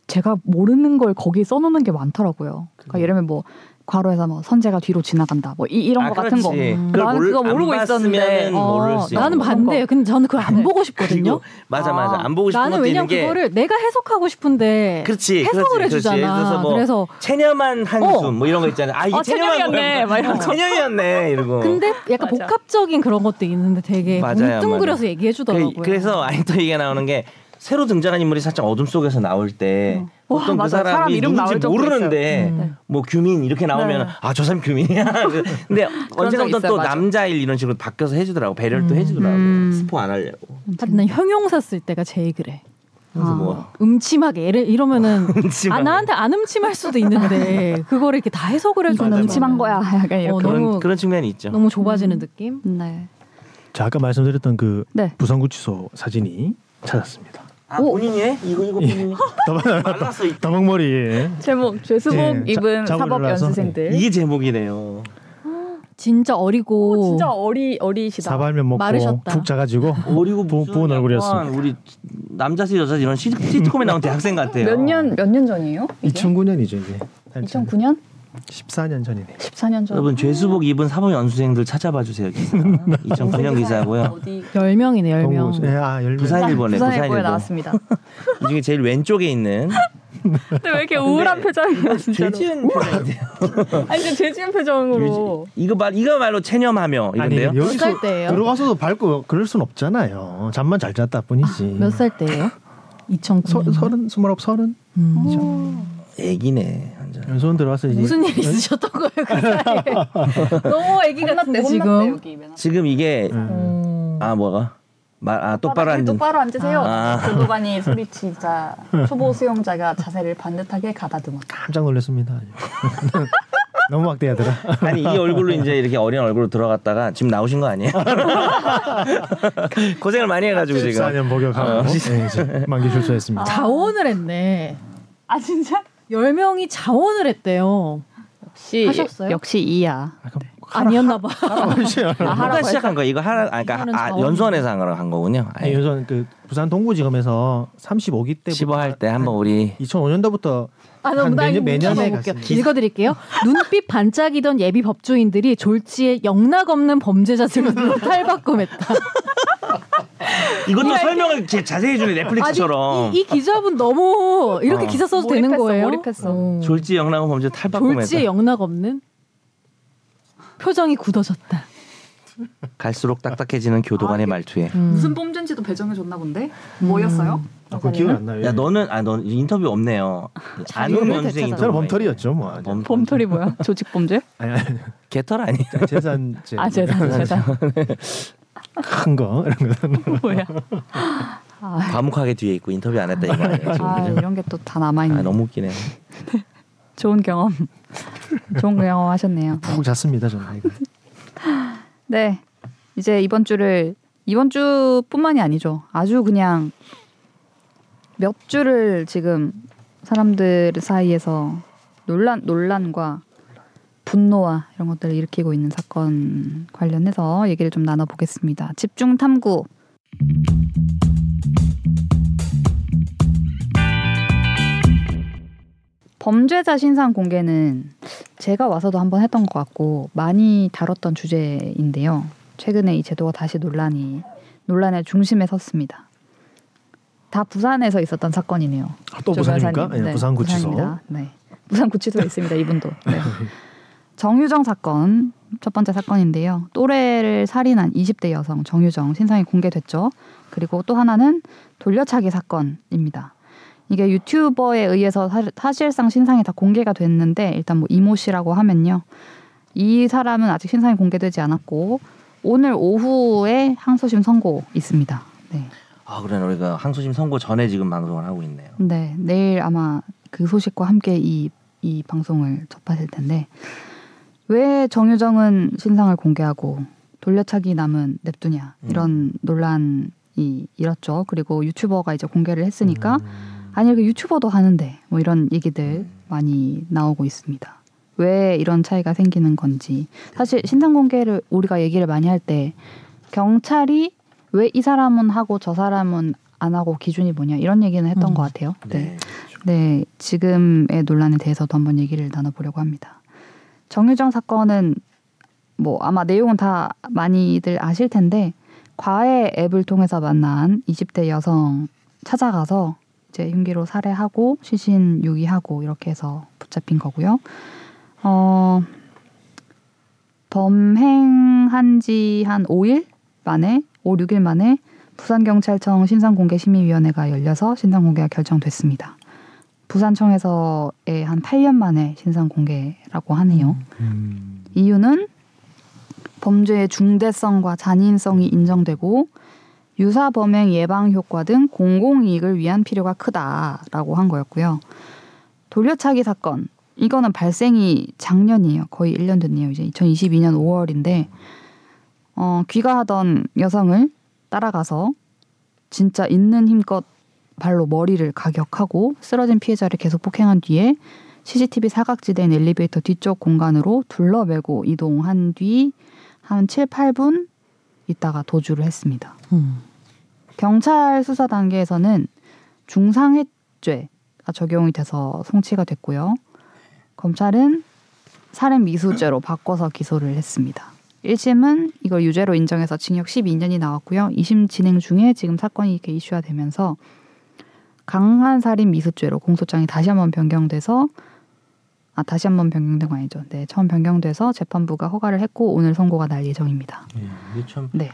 제가 모르는 걸 거기 써놓는 게 많더라고요 그러니까 예를 들면 뭐 괄호에서 뭐 선재가 뒤로 지나간다 뭐 이, 런 아, 거 같은 거 그렇지. 음. 나는 몰- 그거 안 모르고 있었는데 어, 나는 거. 반대예요. 근데 저는 그걸 안 네. <laughs> 보고 싶거든요. 그리고 맞아 맞아 아, 안 보고 싶은 나는 왜냐면 게 그거를 내가 해석하고 싶은데 그렇지 해석을 그렇지, 그렇지. 해주잖아. 예를 들어서 뭐 그래서 체념한 한숨 어. 뭐 이런 거 있잖아 아 이게 어, 체념한 체념이었네. 막 이런 거. 체념이었네 이러고 근데 약간 맞아. 복합적인 그런 것도 있는데 되게 뭉뚱그려서 맞아요. 얘기해 주더라고요. 그, 래 서 아니 또 얘기가 나오는 게 새로 등장한 인물이 살짝 어둠 속에서 나올 때 어. 보통 와, 그. 사람이 사람 이름 누군지 모르는데. 네. 뭐 규민 이렇게 나오면 네. 아저 사람 규민이야 <laughs> 근데 언젠가부터 있어요, 또 맞아. 남자일 이런 식으로 바뀌어서 해주더라고 배려를 또 음. 해주더라고 음. 스포 안 하려고 난 형용사 쓸 때가 제일 그래. 그래서 아. 뭐 음침하게 예를 이러면은 <laughs> 아 음침하게. 나한테 안 음침할 수도 있는데 <laughs> 그거를 이렇게 다 해석을 해주는 이건 음침한 거야. 약간 이렇게. 어, 그런 너무- 그런 측면이 있죠. 너무 좁아지는 느낌. 네. 자 아까 말씀드렸던 그 네. 부산구치소 사진이 찾았습니다. 아 본인이 해? 이거 이거 본인이 <laughs> 말랐어. 이- 다방머리 제목 죄수복 예, 입은 자- 사법 잡으러 연수생들. 이게 제목이네요. 진짜 어리고 어리 어리시다. 사발면 먹고 마르셨다. 푹 자가지고 <laughs> 어리고 부- 무슨 부은 얼굴이었습니다. 약간 우리 남자시 여자시 이런 시- 시트콤에 나온 대학생 <laughs> 같아요. 몇 년 몇 년 전이에요? 이게? 2009년이죠 이제. 2009년? 14년 전이네. 14년 전. 여러분 죄수복 입은 사법 연수생들 찾아봐 주세요 기사. <laughs> 2009년 기사고요. 어디 열 명이네 열 명. 예, 아 열명. 부산일보네 부산일보에 부산일보. 나왔습니다. <laughs> 이 중에 제일 왼쪽에 있는 근데 왜 이렇게 우울한 표정이야 진짜로. 죄지은 표정인데요. 아니 진짜 죄지은 표정으로. 이거 말 이거 말로 체념하며 아니 이건데요. 몇 여기서 살 때예요? 들어가서도 밟고 그럴 순 없잖아요. 잠만 잘 잤다 뿐이지. 몇살 때예요? 2009년. 서, 서른 스물아홉 서른. 음. 애기네 완전. 연수원 들어와서 이제 무슨 일 있으셨던 거예요 그 사이에? <laughs> 너무 애기 같은데 지금. 지금 이게 음. 음. 아 뭐가 말아 똑바로 앉은 똑바로 앉으세요. 아. <laughs> 교도관이 소리치자 초보 수용자가 자세를 반듯하게 가다듬었다. 깜짝 놀랐습니다. <laughs> 너무 막대하더라. 아니 이 얼굴로 이제 이렇게 어린 얼굴로 들어갔다가 지금 나오신 거 아니에요? 고생을 많이 해가지고 지금 14년 복역하고 어. 예, 이제 만기 출소했습니다. 자원을 했네. 아 진짜? 열 명이 자원을 했대요. 역시 하셨어요? 역시 이야. 약간 아니었나 봐. 누가 시작한 거야? 이거 하라 아, 그러니까 아, 연수원에서 한 거군요. 아니, 연수원 그 부산 동부지검에서 35기 때부터 15할 때 한번 우리 2005년도부터 아, 한 너무 나 매년- 이거 매년에. 읽어드릴게요. 눈빛 반짝이던 예비 법조인들이 졸지에 영락 없는 범죄자들로 <laughs> 탈바꿈했다. 이것도 설명을 제- 자세히 해주네 넷플릭스처럼 아니, 이, 이 기자분 너무 이렇게 어. 기사 써도 되는 몰입했어, 거예요? 몰입했어. 어. 졸지 영락은 범죄 탈바꿈했다. 졸지에 영락 없는 표정이 굳어졌다. 갈수록 딱딱해지는 교도관의 아, 말투에. 음. 무슨 범죄인지도 배정해 줬나 본데? 뭐였어요? 아, 그 기억 안 나요. 야 너는 아너 인터뷰 없네요. 연수생이 되찾아서. 저는 범털이었죠, 뭐. 범, 범털이 뭐야? 조직 범죄? <laughs> 아니, 아니, 개털 아니? 재산 제아 재산 재산 큰거 이런 거. <laughs> 뭐야? 아, 과묵하게 뒤에 있고 인터뷰 안 했다 이거 아니에요 아? 이런 게 또 다 남아 있네. 아 너무 웃기네. <laughs> 좋은 경험. 좋은 경험 하셨네요. 푹 잤습니다, 저는. 네. 이제 이번 주를 이번 주뿐만이 아니죠. 아주 그냥 몇 주를 지금 사람들 사이에서 논란 논란과 분노와 이런 것들을 일으키고 있는 사건 관련해서 얘기를 좀 나눠보겠습니다. 집중 탐구. 범죄자 신상 공개는 제가 와서도 한번 했던 것 같고 많이 다뤘던 주제인데요. 최근에 이 제도가 다시 논란이 논란의 중심에 섰습니다. 다 부산에서 있었던 사건이네요. 아, 또조 부산입니까? 변호사님. 네, 부산 구치소. 부산입니다. 네. 부산 구치소에 있습니다. 이분도. 네. <laughs> 정유정 사건 첫 번째 사건인데요. 또래를 살인한 20대 여성 정유정 신상이 공개됐죠. 그리고 또 하나는 돌려차기 사건입니다. 이게 유튜버에 의해서 사, 사실상 신상이 다 공개가 됐는데 일단 뭐 이모 씨라고 하면요. 이 사람은 아직 신상이 공개되지 않았고 오늘 오후에 항소심 선고 있습니다. 네. 아 그래 우리가 항소심 선고 전에 지금 방송을 하고 있네요. 네, 내일 아마 그 소식과 함께 이, 이 방송을 접하실 텐데 왜 정유정은 신상을 공개하고 돌려차기 남은 냅두냐 이런 논란이 일었죠. 그리고 유튜버가 이제 공개를 했으니까 음. 아니 그 유튜버도 하는데 뭐 이런 얘기들 많이 나오고 있습니다. 왜 이런 차이가 생기는 건지 사실 신상 공개를 우리가 얘기를 많이 할 때 경찰이 왜 이 사람은 하고 저 사람은 안 하고 기준이 뭐냐 이런 얘기는 했던 음. 것 같아요. 네. 네. 네, 지금의 논란에 대해서도 한번 얘기를 나눠보려고 합니다. 정유정 사건은 뭐 아마 내용은 다 많이들 아실 텐데 과외 앱을 통해서 만난 20대 여성 찾아가서 이제 흉기로 살해하고 시신 유기하고 이렇게 해서 붙잡힌 거고요. 어, 범행한 지 한 5일 만에 5, 6일 만에 부산경찰청 신상공개심의위원회가 열려서 신상공개가 결정됐습니다. 부산청에서의 한 8년 만에 신상공개라고 하네요. 음. 이유는 범죄의 중대성과 잔인성이 인정되고 유사 범행 예방 효과 등 공공이익을 위한 필요가 크다라고 한 거였고요. 돌려차기 사건 이거는 발생이 작년이에요. 거의 1년 됐네요. 이제 2022년 5월인데 어, 귀가하던 여성을 따라가서 진짜 있는 힘껏 발로 머리를 가격하고 쓰러진 피해자를 계속 폭행한 뒤에 CCTV 사각지대인 엘리베이터 뒤쪽 공간으로 둘러매고 이동한 뒤 한 7, 8분 있다가 도주를 했습니다. 음. 경찰 수사 단계에서는 중상해죄가 적용이 돼서 송치가 됐고요. 검찰은 살인 미수죄로 바꿔서 기소를 했습니다. 1심은 이걸 유죄로 인정해서 징역 12년이 나왔고요. 2심 진행 중에 지금 사건이 이렇게 이슈화 되면서 강한 살인 미수죄로 공소장이 다시 한번 변경돼서 아 다시 한번 변경된 거 아니죠. 네, 처음 변경돼서 재판부가 허가를 했고 오늘 선고가 날 예정입니다. 예, 이게 참 네,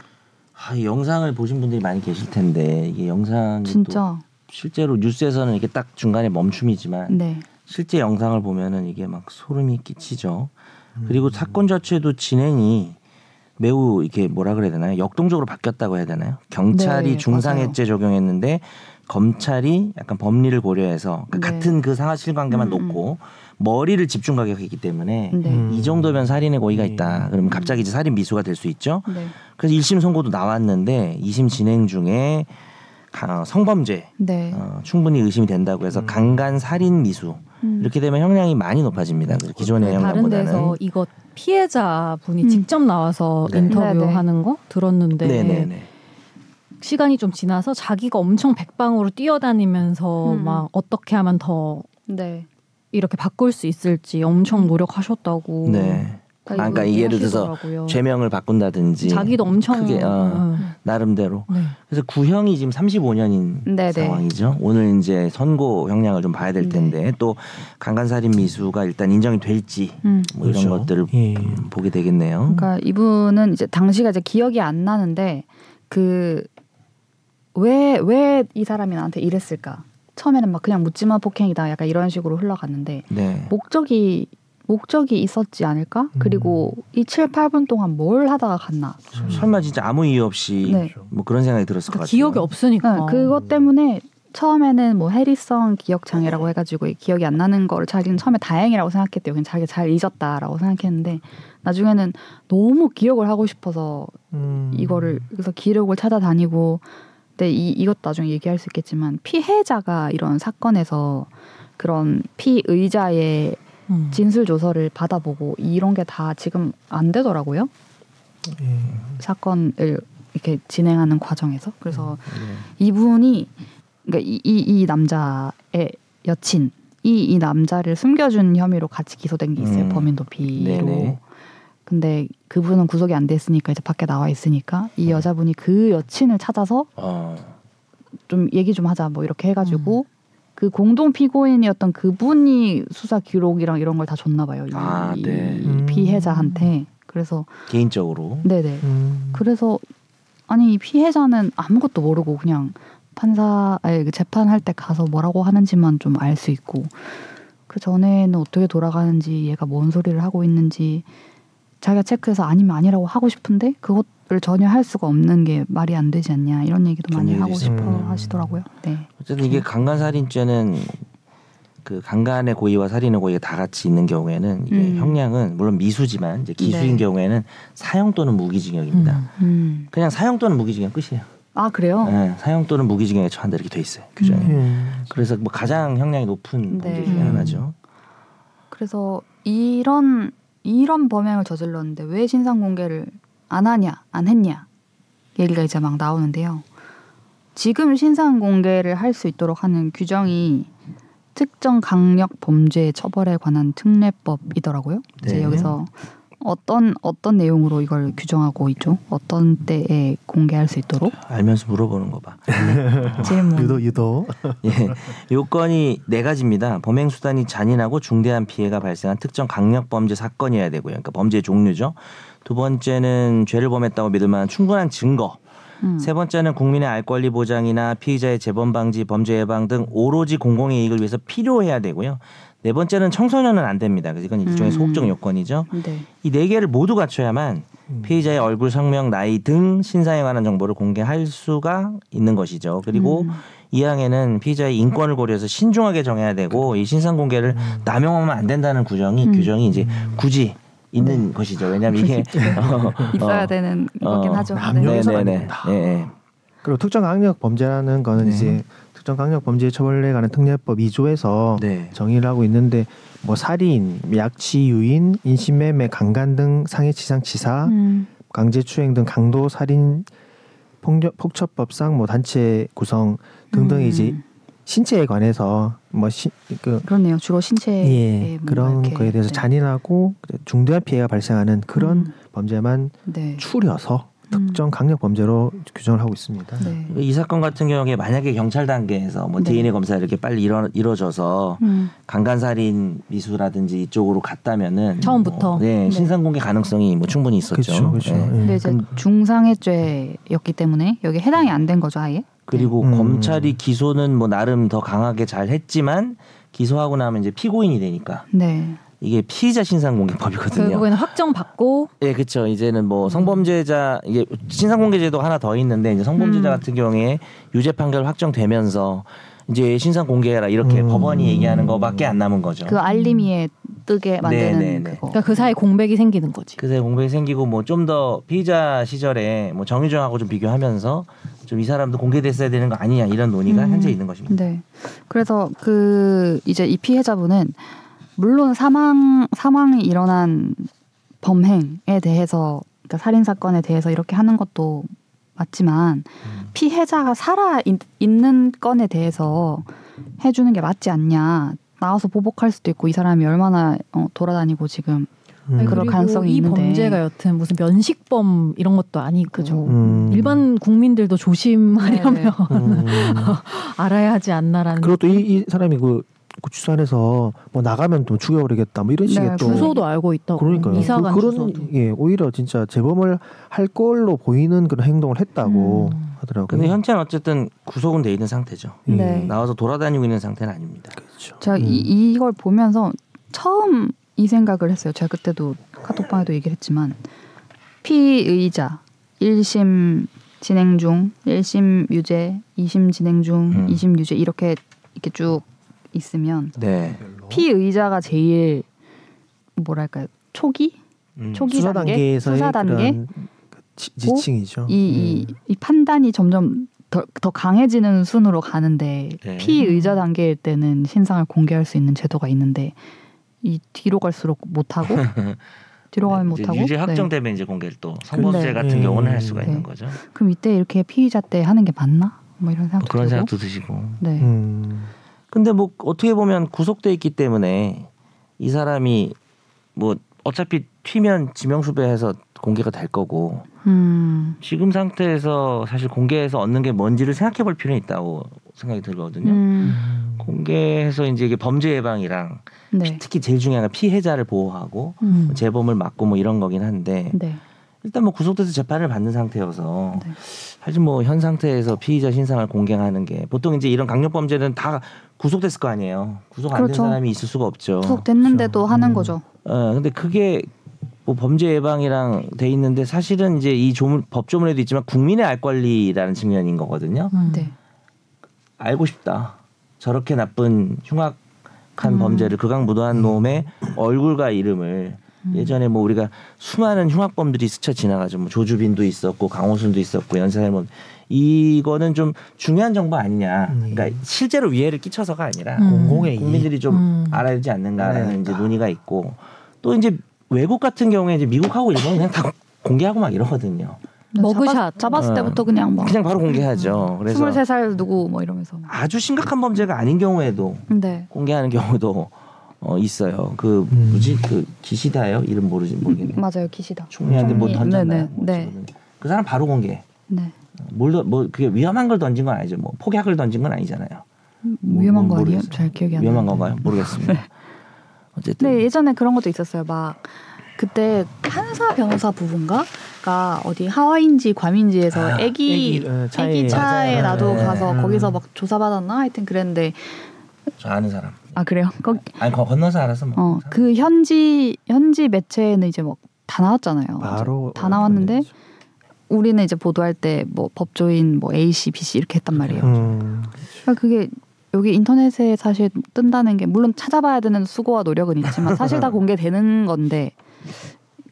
아, 이 영상을 보신 분들이 많이 계실 텐데 이게 영상이 또 진짜 실제로 뉴스에서는 이게 딱 중간에 멈춤이지만 네, 실제 영상을 보면은 이게 막 소름이 끼치죠. 음. 그리고 사건 자체도 진행이 매우 이렇게 뭐라 그래야 되나요? 역동적으로 바뀌었다고 해야 되나요? 경찰이 네, 중상해죄 적용했는데 검찰이 약간 법리를 고려해서 그러니까 네. 같은 그 상하 실 관계만 음, 음. 놓고 머리를 집중 가격했기 때문에 네, 음. 이 정도면 살인의 고의가 네. 있다. 그러면 갑자기 이제 살인 미수가 될 수 있죠. 네, 그래서 1심 선고도 나왔는데 2심 진행 중에 가- 성범죄 네. 어, 충분히 의심이 된다고 해서 음. 강간 살인 미수 음. 이렇게 되면 형량이 많이 높아집니다. 그래서 기존의 네, 다른 데서 형량보다는 이거 피해자 분이 음. 직접 나와서 네. 인터뷰하는 거 들었는데 네네네. 시간이 좀 지나서 자기가 엄청 백방으로 뛰어다니면서 음. 막 어떻게 하면 더 네. 이렇게 바꿀 수 있을지 엄청 노력하셨다고. 네. 아, 그러니까 이거 예를 들어서. 죄명을 바꾼다든지 자기도 엄청 크게, 어. 음. 나름대로 네. 그래서 구형이 지금 35년인 네네. 상황이죠. 오늘 이제 선고 형량을 좀 봐야 될 네. 텐데 또 강간살인 미수가 일단 인정이 될지 음. 뭐 이런 그렇죠. 것들을 예. 음, 보게 되겠네요. 그러니까 이분은 이제 당시가 이제 기억이 안 나는데 그 왜 왜 이 사람이 나한테 이랬을까? 처음에는 막 그냥 묻지마 폭행이다 약간 이런 식으로 흘러갔는데 네. 목적이 목적이 있었지 않을까? 음. 그리고 이 7, 8분 동안 뭘 하다가 갔나? 음. 설마 진짜 아무 이유 없이 네. 뭐 그런 생각이 들었을 것 그러니까 같아요. 기억이 없으니까. 네, 그것 때문에 처음에는 뭐 해리성 기억 장애라고 해가지고 기억이 안 나는 거를 자기는 처음에 다행이라고 생각했대요. 그냥 자기 잘 잊었다라고 생각했는데 나중에는 너무 기억을 하고 싶어서 음. 이거를 그래서 기록을 찾아다니고 근데 이 이것도 나중에 얘기할 수 있겠지만 피해자가 이런 사건에서 그런 피의자의 음. 진술 조서를 받아보고 이런 게 다 지금 안 되더라고요. 예. 사건을 이렇게 진행하는 과정에서 그래서 네. 이분이 그러니까 이, 이, 이 남자의 여친 이, 이 남자를 숨겨준 혐의로 같이 기소된 게 있어요 음. 범인 도피로 네네. 근데 그분은 구속이 안 됐으니까 이제 밖에 나와 있으니까 이 여자분이 그 여친을 찾아서 어. 좀 얘기 좀 하자 뭐 이렇게 해가지고 음. 그 공동 피고인이었던 그분이 수사 기록이랑 이런 걸 다 줬나 봐요 이, 아, 네. 이 음. 피해자한테 그래서 개인적으로 네네 음. 그래서 아니 이 피해자는 아무것도 모르고 그냥 판사 아니 그 재판할 때 가서 뭐라고 하는지만 좀 알 수 있고 그 전에는 어떻게 돌아가는지 얘가 뭔 소리를 하고 있는지 자기가 체크해서 아니면 아니라고 하고 싶은데 그것을 전혀 할 수가 없는 게 말이 안 되지 않냐 이런 얘기도 많이 하고 싶어 있어요. 하시더라고요. 네. 어쨌든 이게 강간살인죄는 그 강간의 고의와 살인의 고의가 다 같이 있는 경우에는 이게 음. 형량은 물론 미수지만 이제 기수인 네. 경우에는 사형 또는 무기징역입니다. 음. 음. 그냥 사형 또는 무기징역 끝이에요. 아 그래요? 네, 사형 또는 무기징역에 처한다 이렇게 돼 있어요 규정에. 음. 예. 그래서 뭐 가장 형량이 높은 네. 범죄 중에 음. 하나죠. 그래서 이런 이런 범행을 저질렀는데 왜 신상 공개를 안 하냐 안 했냐 얘기가 이제 막 나오는데요. 지금 신상 공개를 할 수 있도록 하는 규정이 특정 강력 범죄 처벌에 관한 특례법이더라고요. 이제 네. 여기서 어떤 어떤 내용으로 이걸 규정하고 있죠? 어떤 때에 공개할 수 있도록 알면서 물어보는 거 봐. <laughs> 질문. 유도 유도. 예, 요건이 네 가지입니다. 범행 수단이 잔인하고 중대한 피해가 발생한 특정 강력 범죄 사건이어야 되고요. 그러니까 범죄 종류죠. 두 번째는 죄를 범했다고 믿을 만한 충분한 증거. 음. 세 번째는 국민의 알 권리 보장이나 피의자의 재범 방지, 범죄 예방 등 오로지 공공의 이익을 위해서 필요해야 되고요. 네 번째는 청소년은 안 됩니다. 그래서 이건 일종의 음. 소극적 요건이죠. 네. 이네 개를 모두 갖춰야만 음. 피의자의 얼굴, 성명, 나이 등 신상에 관한 정보를 공개할 수가 있는 것이죠. 그리고 음. 이 항에는 피의자의 인권을 고려해서 신중하게 정해야 되고 이 신상 공개를 남용하면 안 된다는 구정이 음. 규정이 이제 굳이 있는 것이죠. 왜냐하면 이게 <laughs> 어, 있어야 어, 되는 거긴 어, 하죠. 남용- 네. 네네네. 된다. 예, 예. 그리고 특정 강력 범죄라는 거는 네. 이제 특정 강력 범죄 처벌에 관한 특례법 2조에서 네. 정의를 하고 있는데 뭐 살인, 약취, 유인, 인신매매, 강간 등 상해치상 치사, 음. 강제추행 등 강도 살인 폭력, 폭처법상 뭐 단체 구성 등등 음. 이제 신체에 관해서 뭐그 그렇네요. 주로 신체에 예, 뭔가 그런 이렇게, 거에 대해서 네. 잔인하고 중대한 피해가 발생하는 그런 음. 범죄만 네. 추려서 특정 강력 범죄로 규정을 하고 있습니다. 네. 이 사건 같은 경우에 만약에 경찰 단계에서 뭐 네. DNA 검사 이렇게 빨리 이뤄, 이루어져서 음. 강간살인 미수라든지 이쪽으로 갔다면은 처음부터. 뭐, 네, 네. 신상 공개 가능성이 뭐 충분히 있었죠. 그렇죠. 근데 이제 근- 중상해죄였기 때문에 여기 해당이 안 된 거죠, 아예. 그리고 음. 검찰이 기소는 뭐 나름 더 강하게 잘 했지만 기소하고 나면 이제 피고인이 되니까 네. 이게 피의자 신상 공개법이거든요. 결국에는 확정 받고 예, 그렇죠. 이제는 음. 뭐 성범죄자 이게 신상 공개제도 하나 더 있는데 이제 성범죄자 음. 같은 경우에 유죄 판결 확정되면서 이제 신상 공개해라 이렇게 음. 법원이 얘기하는 거밖에 안 남은 거죠. 그 알림이에 뜨게 만드는 네, 네, 네. 그거. 그러니까 그 사이 공백이 생기는 거지. 그새 공백이 생기고 뭐 좀 더 피의자 시절에 뭐 정유정하고 좀 비교하면서 좀 이 사람도 공개됐어야 되는 거 아니냐 이런 논의가 음. 현재 있는 것입니다. 네. 그래서 그 이제 이 피해자분은 물론 사망 사망이 일어난 범행에 대해서 그러니까 살인 사건에 대해서 이렇게 하는 것도 맞지만 음. 피해자가 살아 있, 있는 건에 대해서 해주는 게 맞지 않냐. 나와서 보복할 수도 있고 이 사람이 얼마나 어, 돌아다니고 지금 음. 그럴 가능성이 이 있는데. 범죄가 여튼 무슨 면식범 이런 것도 아니고 그죠. 음. 일반 국민들도 조심하려면 네, 음. <laughs> 알아야 하지 않나라는 그리고 또이 이 사람이 그 구치소안에서 뭐 나가면 또 죽여버리겠다 뭐 이런 식의 네, 또 주소도 알고 있다고 그러니까요. 이사간 그, 런 주소도 예 오히려 진짜 재범을 할 걸로 보이는 그런 행동을 했다고 음. 하더라고요. 근데 현재는 어쨌든 구속은 돼 있는 상태죠. 예. 네. 나와서 돌아다니고 있는 상태는 아닙니다. 그렇죠. 제가 음. 이, 이걸 보면서 처음 이 생각을 했어요. 제가 그때도 카톡방에도 얘기를 했지만 피의자 1심 진행 중, 1심 유죄, 2심 진행 중, 음. 2심 유죄 이렇게 이렇게 쭉 있으면 네. 피의자가 제일 뭐랄까요? 초기? 음. 초기 수사 단계? 수사 단계? 그런 지, 지층이죠. 이, 이, 음. 이 판단이 점점 더, 더 강해지는 순으로 가는데 네. 피의자 단계일 때는 신상을 공개할 수 있는 제도가 있는데 이 뒤로 갈수록 못하고 <laughs> 뒤로 가면 네, 이제 못하고 유죄 네. 확정되면 이제 공개를 또 성범죄 네. 같은 경우는 할 수가 네. 있는 거죠. 그럼 이때 이렇게 피의자 때 하는 게 맞나? 뭐 이런 뭐 생각도 그런 들고 생각도 드시고. 네. 음. 근데 뭐 어떻게 보면 구속돼 있기 때문에 이 사람이 뭐 어차피 튀면 지명수배해서 공개가 될 거고 음. 지금 상태에서 사실 공개해서 얻는 게 뭔지를 생각해 볼 필요는 있다고 생각이 들거든요. 음. 공개해서 이제 이게 범죄 예방이랑 네. 특히 제일 중요한 건 피해자를 보호하고 음. 재범을 막고 뭐 이런 거긴 한데 네. 일단 뭐 구속돼서 재판을 받는 상태여서 네. 사실 뭐 현 상태에서 피의자 신상을 공개하는 게 보통 이제 이런 강력 범죄는 다 구속됐을 거 아니에요. 구속 안된 그렇죠. 사람이 있을 수가 없죠. 구속됐는데도 그렇죠. 하는 음. 거죠. 어 근데 그게 뭐 범죄 예방이랑 돼 있는데 사실은 이제 이 조문 법조문에도 있지만 국민의 알 권리라는 측면인 거거든요. 음. 네. 알고 싶다. 저렇게 나쁜 흉악한 음. 범죄를 극악무도한 놈의 얼굴과 이름을 음. 예전에 뭐 우리가 수많은 흉악범들이 스쳐 지나가죠. 뭐 조주빈도 있었고 강호순도 있었고 연쇄살몬 이거는 좀 중요한 정보 아니냐. 음. 그러니까 실제로 위해를 끼쳐서가 아니라 음. 공공의 이익. 국민들이 좀 음. 알아야 되지 않는가라는 알아야 이제. 논의가 있고 또 이제 외국 같은 경우에 이제 미국하고 일본은 그냥 다 공개하고 막 이러거든요. 머그샷. 잡았, 을 어. 때부터 그냥 뭐 그냥 바로 공개하죠. 그래서 23살 누구 뭐 이러면서. 아주 심각한 범죄가 아닌 경우에도 네. 공개하는 경우도 어, 있어요. 그 음. 뭐지 그 기시다예요? 이름 모르지 모르겠네. 맞아요. 기시다. 총리한테 뭐 총리. 던졌나요? 네네. 뭐 네. 그 사람 바로 공개. 네. 뭘뭐 뭐 그게 위험한 걸 던진 건 아니죠. 뭐 폭약을 던진 건 아니잖아요. 뭐- 위험한 뭐거 아니에요? 잘 기억이 안 나요. 위험한 건가요? 모르겠습니다. <laughs> 어쨌든 네 예전에 그런 것도 있었어요. 막 그때 판사 변호사 부부인가가 어디 하와이인지 괌인지에서 아, 애기 애기, 어, 차에. 애기 차에 맞아요. 놔두고 네. 가서 음. 거기서 막 조사받았나 하여튼 그랬는데 저 아는 사람. 아 그래요? 거기 아니 거- 건너서 알아서 뭐. 어그 현지 현지 매체는 이제 뭐 다 나왔잖아요. 바로 다 나왔는데 우리는 이제 보도할 때 뭐 법조인 뭐 A 씨, B 씨 이렇게 했단 말이에요. 음, 그러니까 그게 여기 인터넷에 사실 뜬다는 게 물론 찾아봐야 되는 수고와 노력은 있지만 사실 다 <laughs> 공개되는 건데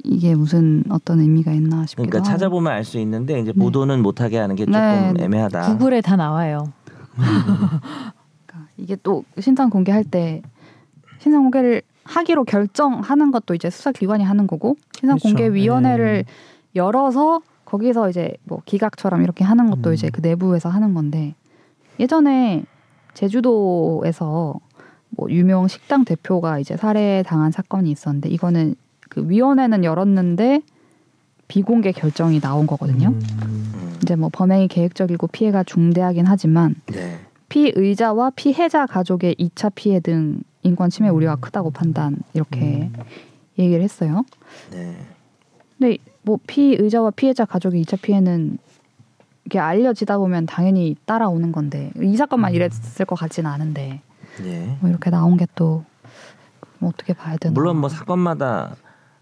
이게 무슨 어떤 의미가 있나 싶기도 그러니까 하고. 찾아보면 알 수 있는데 이제 네. 보도는 못하게 하는 게 조금 네. 애매하다. 구글에 다 나와요. <laughs> 이게 또 신상 공개할 때 신상 공개를 하기로 결정하는 것도 이제 수사기관이 하는 거고 신상 그렇죠. 공개 위원회를 네. 열어서 거기서 이제 뭐 기각처럼 이렇게 하는 것도 음. 이제 그 내부에서 하는 건데 예전에 제주도에서 뭐 유명 식당 대표가 이제 살해 당한 사건이 있었는데 이거는 그 위원회는 열었는데 비공개 결정이 나온 거거든요. 음, 음. 이제 뭐 범행이 계획적이고 피해가 중대하긴 하지만 네. 피의자와 피해자 가족의 2차 피해 등 인권 침해 우려가 크다고 판단 이렇게 음. 얘기를 했어요. 네. 근데 뭐 피의자와 피해자 가족의 2차 피해는 이게 알려지다 보면 당연히 따라오는 건데 이 사건만 음. 이랬을 것 같지는 않은데 네. 뭐 이렇게 나온 게 또 어떻게 봐야 되나? 물론 뭐 사건마다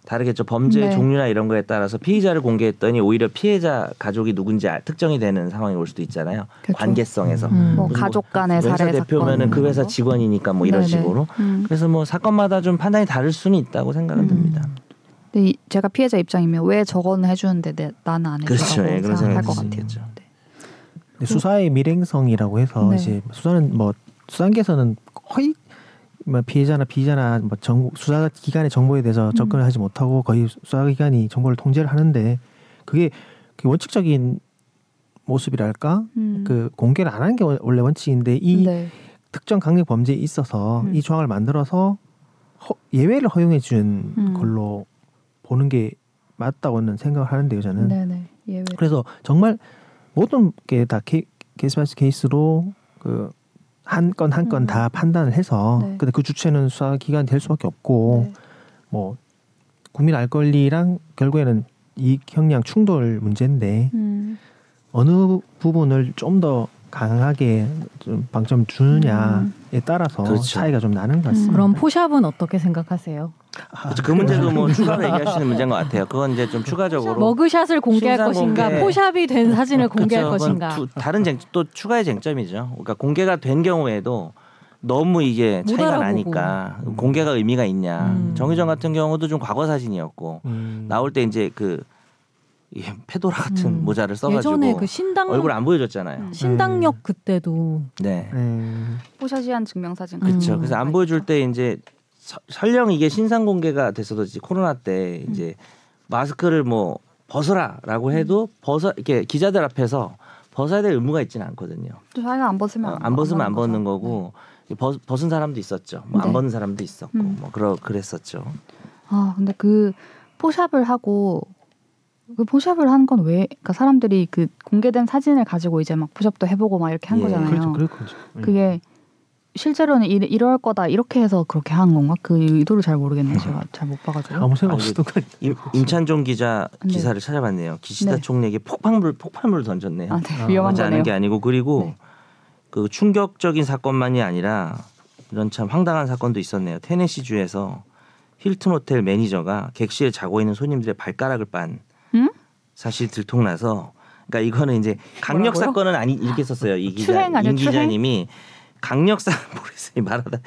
다르겠죠. 범죄 네. 종류나 이런 거에 따라서 피의자를 공개했더니 오히려 피해자 가족이 누군지 알- 특정이 되는 상황이 올 수도 있잖아요. 그렇죠. 관계성에서. 음. 뭐 가족 간의 회사 살해 대표면은 그 회사. 직원이니까 뭐 이런 네네. 식으로. 음. 그래서 뭐 사건마다 좀 판단이 다를 수는 있다고 생각은 음. 듭니다. 근데 이- 제가 피해자 입장이면 왜 저거는 해주는데 내, 나는 안 해주라고 그렇죠. 예, 그런 생각할 것 같아요. 근데 수사의 밀행성이라고 해서 네. 이제 수사는 뭐 수사관께서는 거의 뭐 피해자나 피의자나 뭐 정보 수사 기관의 정보에 대해서 음. 접근을 하지 못하고 거의 수사 기관이 정보를 통제를 하는데 그게 그 원칙적인 모습이랄까 음. 그 공개를 안 하는 게 원- 원래 원칙인데 이 네. 특정 강력 범죄에 있어서 음. 이 조항을 만들어서 허- 예외를 허용해 준 음. 걸로 보는 게 맞다고는 생각을 하는데요 저는 네네 예외. 그래서 정말 모든 게 다 case by case로 그 한 건 한건 음. 다 판단을 해서 네. 근데 그 주체는 수사 기관이 될 수밖에 없고 네. 뭐 국민 알 권리랑 결국에는 이 형량 충돌 문제인데 음. 어느 부분을 좀 더 강하게 좀 방점 주느냐에 따라서 그렇죠. 차이가 좀 나는 것 같습니다. 음. 그럼 포샵은 어떻게 생각하세요? 아, 그렇죠. 그 문제도 뭐수 있는 문제인 것 같아요. 그건 이제 좀 추가적으로 머그샷을 공개할 것인가, 공개. 포샵이 된 사진을 공개할 그쵸, 것인가. 두- 다른 쟁, 또 추가의 쟁점이죠. 그러니까 공개가 된 경우에도 너무 이게 못 차이가 알아보고. 나니까 공개가 의미가 있냐. 음. 정의정 같은 경우도 좀 과거 사진이었고 음. 나올 때 이제 그 이 페도라 같은 음. 모자를 써가지고 예전에 그 신당 얼굴 안 보여줬잖아요. 음. 신당역 그때도 네. 네. 포샤시한 증명사진. 그렇죠. 음. 그래서 안 보여줄 때 이제 서- 설령 이게 신상 공개가 됐어도 이제 코로나 때 이제 마스크를 뭐 벗어라라고 해도 벗어 이렇게 기자들 앞에서 벗어야 될 의무가 있지는 않거든요. 또 자기가 안 벗으면 어, 안 벗으면 안 하는 벗는 거죠. 거고 벗, 벗은 사람도 있었죠. 뭐안 네. 벗는 사람도 있었고 음. 뭐 그러 그랬었죠. 아 근데 그 포샵을 하고 그 포샵을 한 건 왜? 그러니까 사람들이 그 공개된 사진을 가지고 이제 막 포샵도 해보고 막 이렇게 한 예, 거잖아요. 그렇죠. 음. 그게 실제로는 이, 이럴 거다 이렇게 해서 그렇게 한 건가? 그 의도를 잘 모르겠네요. 제가 <laughs> 잘 못 봐가지고. 아무 생각 없었던. 임, 임찬종 기자 네. 기사를 찾아봤네요. 기시다 네. 총리에게 폭발물 폭발물을 던졌네요. 아, 네. 아, 위험한 하지 않은 거네요. 게 아니고 그리고 네. 그 충격적인 사건만이 아니라 이런 참 황당한 사건도 있었네요. 테네시 주에서 힐튼 호텔 매니저가 객실에 자고 있는 손님들의 발가락을 빤 응? 사실 들통나서 그러니까 이거는 이제 강력 뭐라고요? 사건은 아니 이렇게 썼어요. 이 기자 아니야, 임? 기자님이 강력 사 <laughs> 모르겠어요 말하다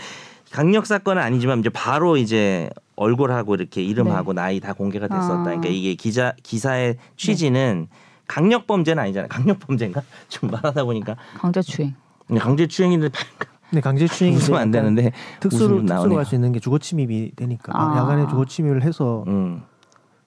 강력 사건은 아니지만 이제 바로 이제 얼굴하고 이렇게 이름하고 나이 다 공개가 됐었다. 아. 그러니까 이게 기자 기사의 취지는 강력 범죄는 아니잖아요. 강력 범죄인가? <laughs> 좀 말하다 보니까 강제추행. 강제 추행인데 근데 <laughs> 강제 추행이 웃으면 안 되는데 특수로 특수로. 할 수 있는 게 주거 침입이 되니까 아. 야간에 주거 침입을 해서 음.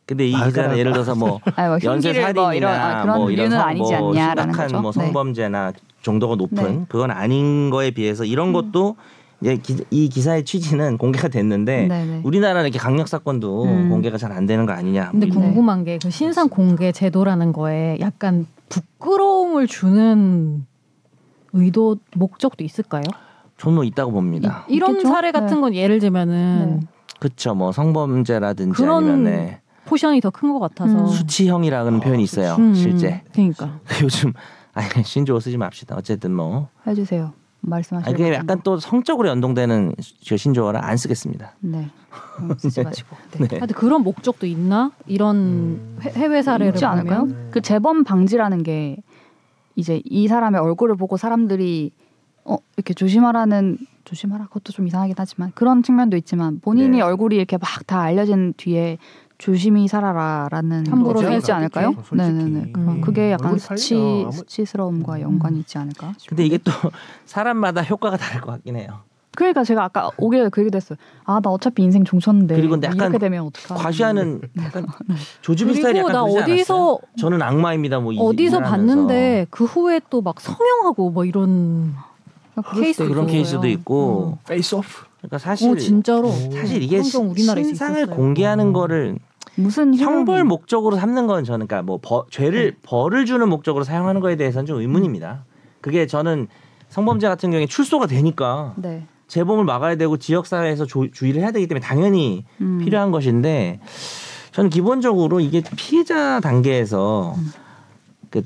근데 이 기자는 예를 들어서 뭐 아니, 뭐 연쇄 살인이나 뭐 이런 아, 그런 뭐 이런 성, 아니지 뭐 않냐라는 심각한 거죠. 뭐 네. 성범죄나 정도가 높은 네. 음. 그건 아닌 거에 비해서 이런 것도 이제 기, 이 기사의 취지는 <laughs> 공개가 됐는데 네네. 우리나라는 이렇게 강력 사건도 음. 공개가 잘 안 되는 거 아니냐. 근데 뭐 네. 궁금한 게 그 신상 공개 제도라는 거에 약간 부끄러움을 주는 의도 목적도 있을까요? 저는 뭐 있다고 봅니다. 이, 런 있겠죠? 사례 같은 네. 건 예를 들면은 네. 그렇죠. 뭐 성범죄라든지 그런 아니면 네. 포션이 더 큰 것 같아서 음. 수치형이라는 표현이 있어요. 음, 실제 그러니까 <laughs> 요즘 아니 신조어 쓰지 맙시다. 어쨌든 뭐 해주세요. 말씀하시는 그게 약간 또 성적으로 연동되는 저 신조어라 안 쓰겠습니다. 네 어, <laughs> 쓰지 마시고 네. 네. 하여튼 그런 목적도 있나? 이런 음. 해- 해외 사례를 있지 않을까요? 보면 그 재범 방지라는 게 이제 이 사람의 얼굴을 보고 사람들이 어 이렇게 조심하라는 조심하라 그것도 좀 이상하긴 하지만 그런 측면도 있지만 본인이 네. 얼굴이 이렇게 막 다 알려진 뒤에 조심히 살아라라는 함부로 살지 있지 않을까요? 솔직히. 네네네. 그럼 음. 그게 약간 수치 수치스러움과 연관이 있지 않을까? 근데 이게 또 <laughs> 사람마다 효과가 다를 것 같긴 해요. 그러니까 제가 아까 오길 그 얘기도 했어요. 아 나 어차피 인생 종쳤는데 그리고 근데 뭐 약간 이렇게 되면 어떡하 과시하는 <laughs> 약간 조주빈 스타일이 약간 나 그러지 않았어요? 어디서 저는 악마입니다. 뭐 이- 어디서. 봤는데 그 후에 또 막 성형하고 뭐 이런 케이스 그런. 케이스도 있고 face off. 그러니까 사실 오 진짜로 사실 이게 신상을 있었어요. 공개하는 거를 무슨 형벌 목적으로 삼는 건 저는 그러니까 뭐 벌- 죄를 벌을 주는 목적으로 사용하는 거에 대해서는 좀 의문입니다. 그게 저는 성범죄 같은 경우에 출소가 되니까 네. 재범을 막아야 되고 지역 사회에서 조- 주의를 해야 되기 때문에 당연히 음. 필요한 것인데 저는 기본적으로 이게 피해자 단계에서 음. 그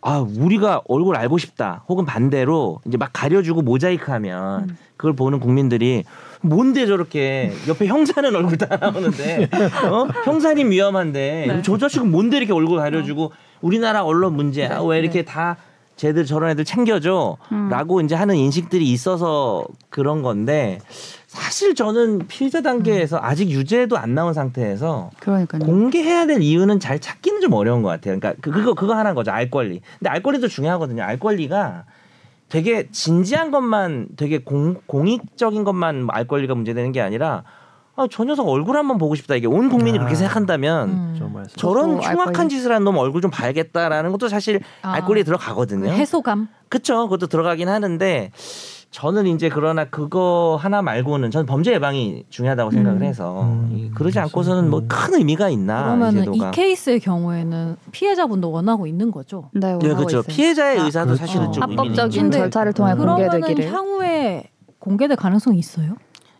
아, 우리가 얼굴 알고 싶다. 혹은 반대로 이제 막 가려주고 모자이크하면 음. 그걸 보는 국민들이 뭔데 저렇게 옆에 형사는 얼굴 다 나오는데 어? 형사님 위험한데 네. 저 자식은 뭔데 이렇게 얼굴 가려주고 우리나라 언론 문제야. 네, 왜 이렇게 네. 다 쟤들 저런 애들 챙겨줘 음. 라고 이제 하는 인식들이 있어서 그런 건데 사실 저는 피의자 단계에서 아직 유죄도 안 나온 상태에서 그러니까요. 공개해야 될 이유는 잘 찾기는 좀 어려운 것 같아요. 그러니까 그, 그거 그거 하나인 거죠. 알 권리. 근데 알 권리도 중요하거든요. 알 권리가 되게 진지한 것만 되게 공, 공익적인 것만 알 권리가 문제되는 게 아니라 아, 저 녀석 얼굴 한번 보고 싶다. 이게 온 국민이 아. 그렇게 생각한다면 음. 저런 흉악한. 짓을 한 놈 얼굴 좀 봐야겠다라는 것도 사실 아. 알 권리에 들어가거든요. 해소감 그쵸. 그것도 들어가긴 하는데 저는 이제 그러나 그거 하나 말고는 저는 범죄 예방이 중요하다고 생각을 음. 해서 음, 이- 그러지. 않고서는 뭐 큰 의미가 있나 이 그러면은 이 제도가. 케이스의 경우에는 피해자분도 원하고 있는 거죠. 네, 예, 원하고 그렇죠. 있어요. 피해자의 아, 의사도 그렇죠. 사실은 좀 합법적인. 절차를 통해 음. 공개되기를. 향후에 공개될 가능성이 있어요?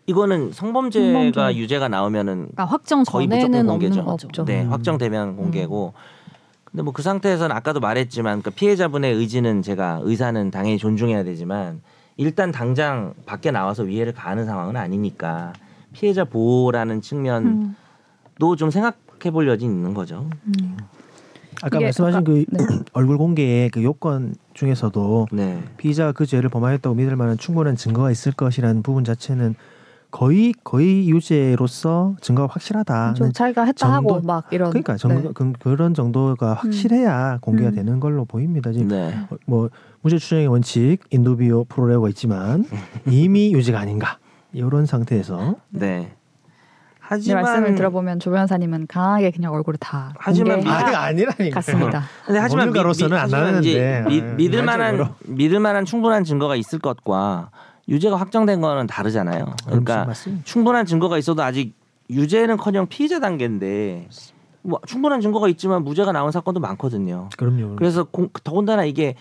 이거는 성범죄가 성범죄. 유죄가 나오면은 그러니까 확정 거의 무조건 전에는 공개죠. 없죠. 네 음. 확정되면 공개고. 근데 뭐 그 상태에서는 아까도 말했지만 그 피해자분의 의지는 제가 의사는 당연히 존중해야 되지만 일단 당장 밖에 나와서 위해를 가하는 상황은 아니니까 피해자 보호라는 측면도 음. 좀 생각해 볼 여지 있는 거죠. 음. 아까 말씀하신 아까- 그 네. <clears throat> 얼굴 공개의 그 요건 중에서도 네. 피의자가 그 죄를 범하였다고 믿을 만한 충분한 증거가 있을 것이라는 부분 자체는 거의 거의 유죄로서 증거가 확실하다. 좀 자기가 했다 정도- 하고 막 이런. 그러니까 정, 네. 그, 그런 정도가 확실해야 공개가 음. 되는 걸로 보입니다. 지금 네. 어, 뭐 무죄 추정의 원칙 인도비오 프로레오가 있지만 <laughs> 이미 유죄가 아닌가 이런 상태에서 네. 네, 하지만 말씀을 들어보면 조 변호사님은 강하게 그냥 얼굴을 다 하지만 공개해야 아니 아니라니까. 같습니다. <laughs> 근데 하지만 미- 미- 안 하는데. 믿을 만한 일반적으로. 믿을 만한 충분한 증거가 있을 것과 유죄가 확정된 거는 다르잖아요. 그러니까 맞습니다. 충분한 증거가 있어도 아직 유죄는커녕 피의자 단계인데 뭐 충분한 증거가 있지만 무죄가 나온 사건도 많거든요. 그럼요. 그래서 공- 더군다나 이게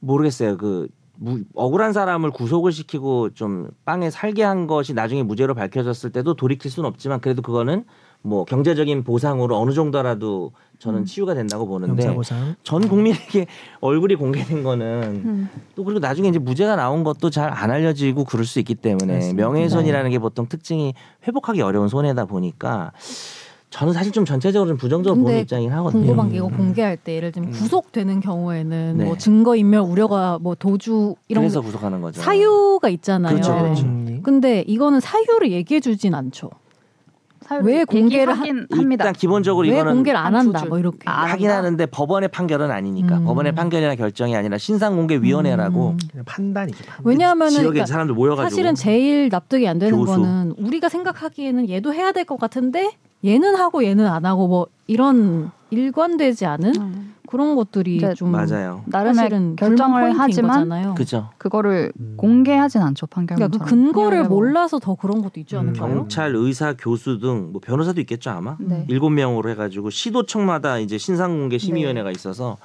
모르겠어요. 그 무- 억울한 사람을 구속을 시키고 좀 빵에 살게 한 것이 나중에 무죄로 밝혀졌을 때도 돌이킬 수는 없지만 그래도 그거는 뭐 경제적인 보상으로 어느 정도라도 저는 음. 치유가 된다고 보는데 전 국민에게 얼굴이 공개된 거는 음. 또 그리고 나중에 이제 무죄가 나온 것도 잘 안 알려지고 그럴 수 있기 때문에 맞습니다. 명예훼손이라는 게 보통 특징이 회복하기 어려운 손해다 보니까 저는 사실 좀 전체적으로 좀 부정적으로 보는 입장이긴 하거든요. 음. 게 이거 공개할 때 예를 들면 음. 구속되는 경우에는 네. 뭐 증거 인멸 우려가 뭐 도주 이런 그래서 구속하는 거죠. 사유가 있잖아요. 그렇죠, 그렇죠. 음, 근데 이거는 사유를 얘기해 주진 않죠. 사유를 왜 공개를 얘기하긴 합니다. 일단 기본적으로 왜 이거는 공개를 안한 한다 두뭐 이렇게. 아, 하긴 한다? 하는데 법원의 판결은 아니니까 음. 법원의 판결이나 결정이 아니라 신상공개위원회라고 음. 판단이죠. 판단. 왜냐하면은 지역에 그러니까 사람들 모여가지고 사실은 제일 납득이 안 되는 교수. 거는 우리가 생각하기에는 얘도 해야 될 것 같은데 얘는 하고 얘는 안 하고 뭐 이런 일관되지 않은 음. 그런 것들이 좀 맞아요. 나름의 사실은 결정을 하지만 거잖아요. 그죠. 그거를 음. 공개하진 않죠 판결. 그러니까 그 근거를 몰라서 더 그런 것도 있지 음. 않을까요? 경찰, 의사, 교수 등 뭐 변호사도 있겠죠 아마. 네. 일곱 명으로 해가지고 시도청마다 이제 신상공개 심의위원회가 있어서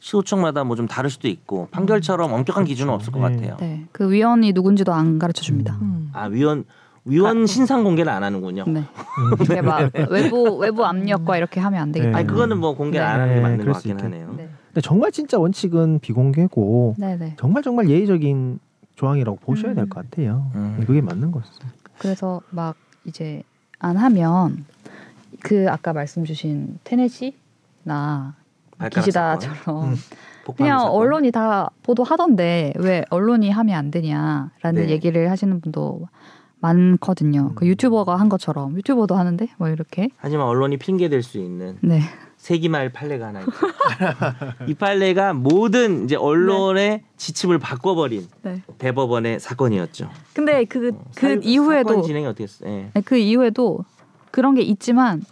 시도청마다 뭐 좀 다를 수도 있고 판결처럼 엄격한 기준은 없을 것 네. 같아요. 네, 그 위원이 누군지도 안 가르쳐 줍니다. 음. 아 위원 위원 신상 공개를 안 하는군요. 네, <laughs> 이렇게 막 외부 외부 압력과 이렇게 하면 안 되기 네. 아니 그거는 뭐 공개 안 하는 게 네, 맞는 것 같긴 있겠- 하네요. 네, 근데 정말 진짜 원칙은 비공개고 네, 네. 정말 정말 예의적인 조항이라고 보셔야 음. 될것 같아요. 음. 그게 맞는 거죠. 그래서 막 이제 안 하면 그 아까 말씀 주신 테네시나 기시다처럼 음. <laughs> 그냥 사건. 언론이 다 보도하던데 왜 언론이 하면 안 되냐라는 네. 얘기를 하시는 분도 많거든요. 음. 그 유튜버가 한 것처럼 유튜버도 하는데 뭐 이렇게 하지만 언론이 핑계 될 수 있는 네 세기말 판례가 하나 있죠. <laughs> 이 판례가 모든 이제 언론의 지침을 바꿔버린 네. 대법원의 사건이었죠. 근데 그그 사- 이후에도 진행이 어떻게 했어요? 예. 네, 그 이후에도 그런 게 있지만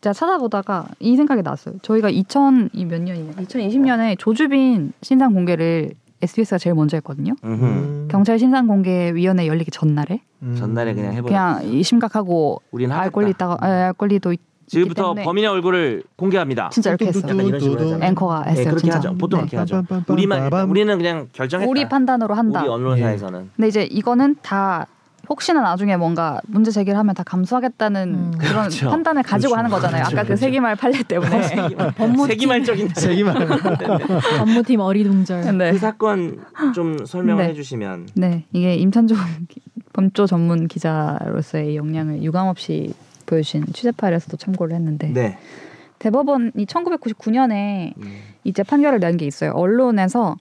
제가 찾아보다가 이 생각이 났어요. 저희가 2000이 몇 년이냐? 2020년에 조주빈 신상 공개를 SBS가 제일 먼저 했거든요. 음흠. 음. 경찰 신상 공개 위원회 열리기 전날에 음. 전날에 그냥 해버렸. 그냥 이 심각하고 우리는 알 하겠다. 권리 있다가 아, 알 권리도 있, 지금부터 범인의 얼굴을 공개합니다. 진짜 이렇게 했어요. 약간 이런 식으로 하잖아요. 앵커가 네, 했어요. 그렇게 진짜. 하죠. 보통 네. 그렇게 하죠. 우리만 우리는 그냥 결정했다. 우리 판단으로 한다. 우리 언론사에서는 근데 이제 이거는 다 혹시나 나중에 뭔가 문제 제기를 하면 다 감수하겠다는 음. 그런 그렇죠. 판단을 가지고 그렇죠. 하는 거잖아요. 아까 그렇죠. 그 세기말 판례 때문에. <laughs> 법무팀 세기말적인 세기만 <laughs> 법무팀 어리둥절. 네. 그 사건 좀 설명을 네. 해주시면 네, 이게 임찬종 범조 <laughs> 전문 기자로서의 역량을 유감없이 보여주신 취재 파일에서도 참고를 했는데 네. 대법원이 1999년에 음. 이제 판결을 낸 게 있어요. 언론에서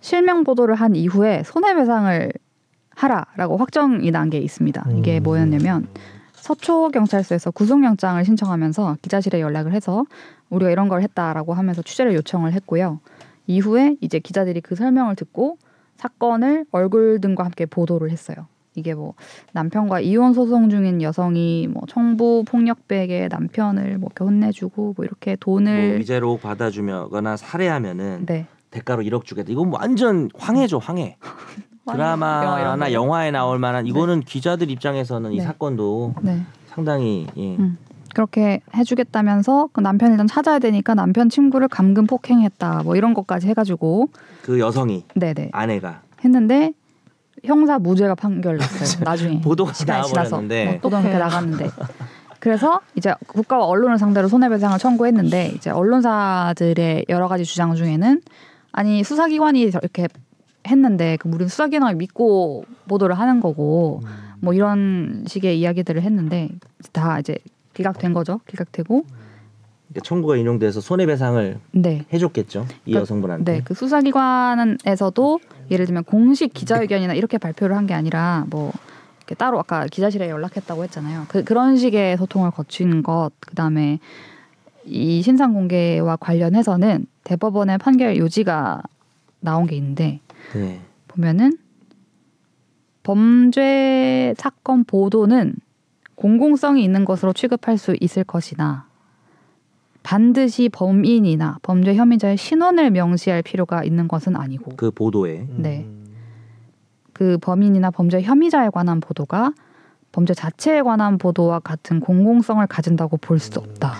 실명 보도를 한 이후에 손해배상을 하라라고 확정이 난 게 있습니다. 이게 음. 뭐였냐면 서초 경찰서에서 구속영장을 신청하면서 기자실에 연락을 해서 우리가 이런 걸 했다라고 하면서 취재를 요청을 했고요. 이후에 이제 기자들이 그 설명을 듣고 사건을 얼굴 등과 함께 보도를 했어요. 이게 뭐 남편과 이혼 소송 중인 여성이 뭐 청부 폭력배에게 남편을 뭐 이렇게 혼내주고 뭐 이렇게 뭐 돈을 위자료 받아주거나 살해하면은 네 대가로 1억 주겠다. 이건 완전 황해죠, 황해. <laughs> 드라마나 영화 에 나올 만한 이거는 기자들 입장에서는 이 네. 사건도 네. 상당히 예. 음. 그렇게 해주겠다면서 그 남편 일단 찾아야 되니까 남편 친구를 감금 폭행했다 뭐 이런 것까지 해가지고 그 여성이 네네. 아내가. 했는데 형사 무죄가 판결났어요 <laughs> 나중에. 보도가 시간이 지나서 나와버렸는데. 뭐 보도가 나갔는데. 그래서 이제 국가와 언론을 상대로 손해배상을 청구했는데 이제 언론사들의 여러 가지 주장 중에는 아니 수사기관이 이렇게 했는데 그 우리는 수사기관을 믿고 보도를 하는 거고 뭐 이런 식의 이야기들을 했는데 다 이제 기각된 거죠. 기각되고. 그러니까 청구가 인용돼서 손해배상을 네. 해줬겠죠. 이 그러니까- 여성분한테. 네, 그 수사기관에서도 예를 들면 공식 기자회견이나 이렇게 발표를 한 게 아니라 뭐 따로 아까 기자실에 연락했다고 했잖아요. 그 그런 식의 소통을 거친 것, 그 다음에 이 신상 공개와 관련해서는 대법원의 판결 요지가 나온 게 있는데 네. 보면은 범죄 사건 보도는 공공성이 있는 것으로 취급할 수 있을 것이나 반드시 범인이나 범죄 혐의자의 신원을 명시할 필요가 있는 것은 아니고 그 보도에 네. 그 범인이나 범죄 혐의자에 관한 보도가 범죄 자체에 관한 보도와 같은 공공성을 가진다고 볼 수 없다.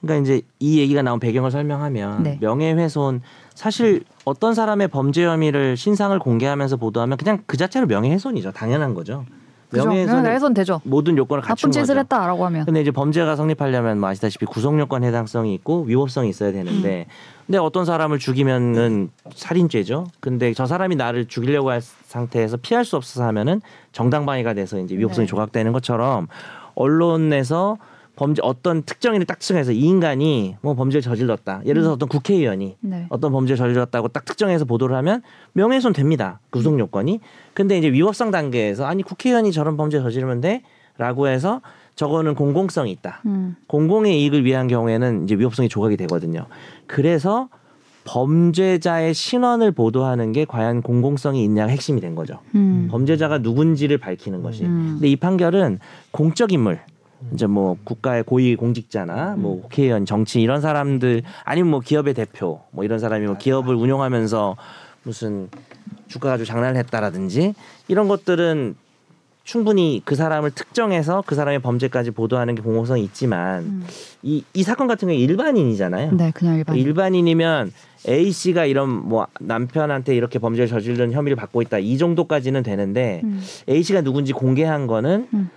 그러니까 이제 이 얘기가 나온 배경을 설명하면 네. 명예훼손 사실 어떤 사람의 범죄 혐의를 신상을 공개하면서 보도하면 그냥 그 자체로 명예훼손이죠. 당연한 거죠. 명예훼손 명예훼손 되죠. 모든 요건을 갖춘 나쁜 짓을 거죠. 했다라고 하면 근데 이제 범죄가 성립하려면 뭐 아시다시피 구속 요건 해당성이 있고 위법성이 있어야 되는데 근데 어떤 사람을 죽이면은 살인죄죠. 근데 저 사람이 나를 죽이려고 할 상태에서 피할 수 없어서 하면은 정당방위가 돼서 이제 위법성이 네. 조각되는 것처럼 언론에서 범죄 어떤 특정인을 딱 특정해서 이 인간이 뭐 범죄를 저질렀다. 예를 들어서 어떤 국회의원이 네. 어떤 범죄를 저질렀다고 딱 특정해서 보도를 하면 명예훼손 됩니다. 구속 요건이. 근데 이제 위법성 단계에서 아니 국회의원이 저런 범죄 저지르면 돼라고 해서 저거는 공공성이 있다. 음. 공공의 이익을 위한 경우에는 이제 위법성이 조각이 되거든요. 그래서 범죄자의 신원을 보도하는 게 과연 공공성이 있냐가 핵심이 된 거죠. 음. 범죄자가 누군지를 밝히는 것이. 음. 근데 이 판결은 공적 인물 이제 뭐 국가의 고위 공직자나 뭐 음. 국회의원, 정치 이런 사람들 아니면 뭐 기업의 대표 뭐 이런 사람이 뭐 기업을 운영하면서 무슨 주가 가지고 장난을 했다라든지 이런 것들은 충분히 그 사람을 특정해서 그 사람의 범죄까지 보도하는 게 공공성이 있지만 음. 이, 이 사건 같은 경우에 일반인이잖아요. 네, 그냥 일반. 일반인이면 A 씨가 이런 뭐 남편한테 이렇게 범죄를 저지른 혐의를 받고 있다 이 정도까지는 되는데 음. A 씨가 누군지 공개한 거는 음.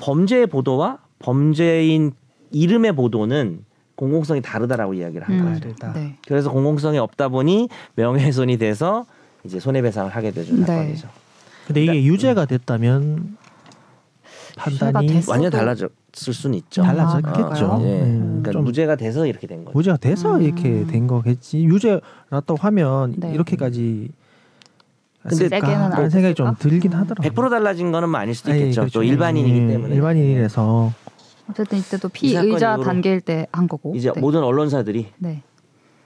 범죄의 보도와 범죄인 이름의 보도는 공공성이 다르다라고 이야기를 한 음. 거예요. 다르다. 네. 그래서 공공성이 없다 보니 명예훼손이 돼서 이제 손해배상을 하게 되죠 네. 사건이죠. 근데 이게 유죄가 됐다면 유죄가 판단이. 완전 달라졌을 수는 있죠. 달라졌겠죠. 아, 예. 음, 그러니까 좀 무죄가 돼서 이렇게 된 거죠. 무죄가 돼서 음. 이렇게 된 거겠지. 유죄 났다고 하면 네. 이렇게까지 근데 세게는 안 라는 생각이 좀? 들긴 음. 하더라고요. 100% 달라진 거는 뭐 아닐 수도 아니, 있겠죠. 그렇죠. 또 일반인이기 예, 때문에. 일반인이라서 어쨌든 이때도 피의자 단계일 때 한 거고. 이제 네. 모든 언론사들이 네.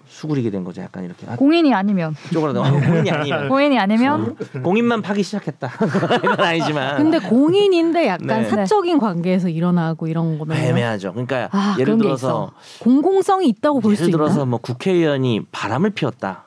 수그리게 된 거죠. 약간 이렇게 아, 공인이 아니면 쪼그라든 공인이 아니면 공인이 아니면 공인만 파기 시작했다. <laughs> 이건 아니지만 근데 공인인데 약간 네. 사적인 관계에서 일어나고 이런 거면 애매하죠. 그러니까 아, 예를 들어서 공공성이 있다고 볼수 예를 있나? 들어서 뭐 국회의원이 바람을 피웠다.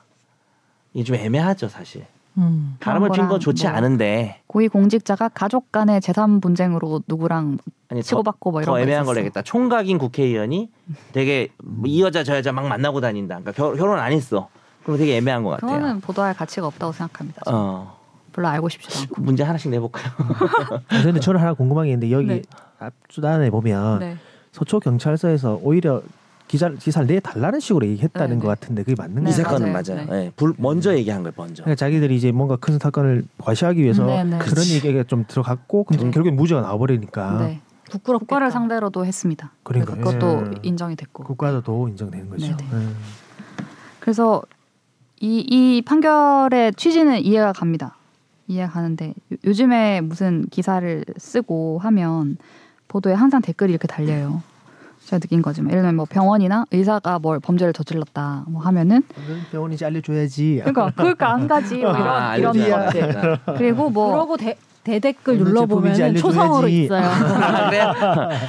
이게 좀 애매하죠, 사실. 음. 바람을 핀 건 좋지 뭐 않은데 고위 공직자가 가족 간의 재산 분쟁으로 누구랑 아니 더, 치고받고 뭐 이런 더거 애매한 있었어. 걸 해야겠다. 총각인 국회의원이 되게 뭐이 여자 저 여자 막 만나고 다닌다. 그러니까 결, 결혼 안 했어. 그럼 되게 애매한 것 같아요. 그거는 보도할 가치가 없다고 생각합니다. 저는. 어, 별로 알고 싶지도 않고. 그 문제 하나씩 내볼까요? <laughs> 아, 근데 저는 하나 궁금한 게 있는데 여기 네. 앞주단에 보면 네. 서초 경찰서에서 오히려 기자 기사를 내 달라는 식으로 얘기했다는 네, 것 네. 같은데 그게 맞는 네, 이 거예요? 사건은 맞아요. 맞아요. 예, 불, 먼저 얘기한 거예요, 먼저. 그러니까 자기들이 이제 뭔가 큰 사건을 과시하기 위해서 네, 네. 그런 얘기가 좀 들어갔고 근데 네. 결국엔 무죄가 나와버리니까 네. 부끄럽겠다. 국가를 상대로도 했습니다. 그러니까, 그것도 예. 인정이 됐고. 국가도 인정되는 거죠. 네, 네. 음. 그래서 이, 이 판결의 취지는 이해가 갑니다. 이해가 가는데 요- 요즘에 무슨 기사를 쓰고 하면 보도에 항상 댓글이 이렇게 달려요. 제가 느낀 거지만 예를 들면 뭐 병원이나 의사가 뭘 범죄를 저질렀다 뭐 하면은 어느 병원인지 알려줘야지. 그러니까 그러니까 안 가지 뭐 이런 아, 이런 것들. 그리고 뭐 그러고 대, 대댓글 눌러보면 초성으로. 있어요. <laughs> 아, 그래요?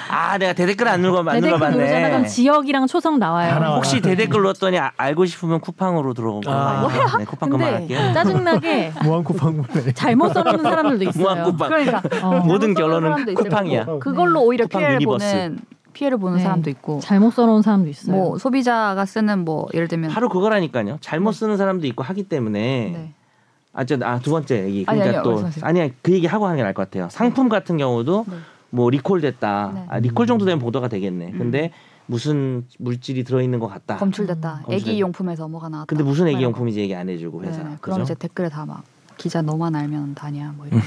아, 내가 대댓글 안 눌러 안 대댓글 누르잖아. 눌러봤네. 그럼 지역이랑 초성 나와요. 다 나와요. 혹시 <laughs> 대댓글 넣었더니 아- 알고 싶으면 쿠팡으로 들어오고 아. 네, 쿠팡 근데 할게요. 짜증나게 <laughs> 무한 쿠팡문에 잘못 써놓는 사람들도 있어요. 무한 쿠팡. 그러니까 어, 모든 결론은 쿠팡이야. 그걸로 오히려 쿠팡 피해를 universe. 보는 피해를 보는 네. 사람도 있고 잘못 써놓은 사람도 있어요. 뭐 소비자가 쓰는 뭐 예를 들면 바로 그거라니까요. 잘못 쓰는 사람도 있고 하기 때문에 네. 아저아두 번째 얘기 아니, 그러니까 아니요, 또. 아니야 그 얘기 하고 하는 게 나을 것 같아요. 상품 같은 경우도 네. 뭐 리콜 됐다. 네. 아, 리콜 정도 되면 보도가 되겠네. 근데 무슨 물질이 들어 있는 것 같다. 검출됐다. 검출됐- 애기 용품에서 뭐가 나왔다. 근데 무슨 뭐 애기 이런 거. 용품인지 얘기 안 해주고 회사. 네, 그럼 그죠? 이제 댓글에 다 막 기자 너만 알면 다냐 뭐 이런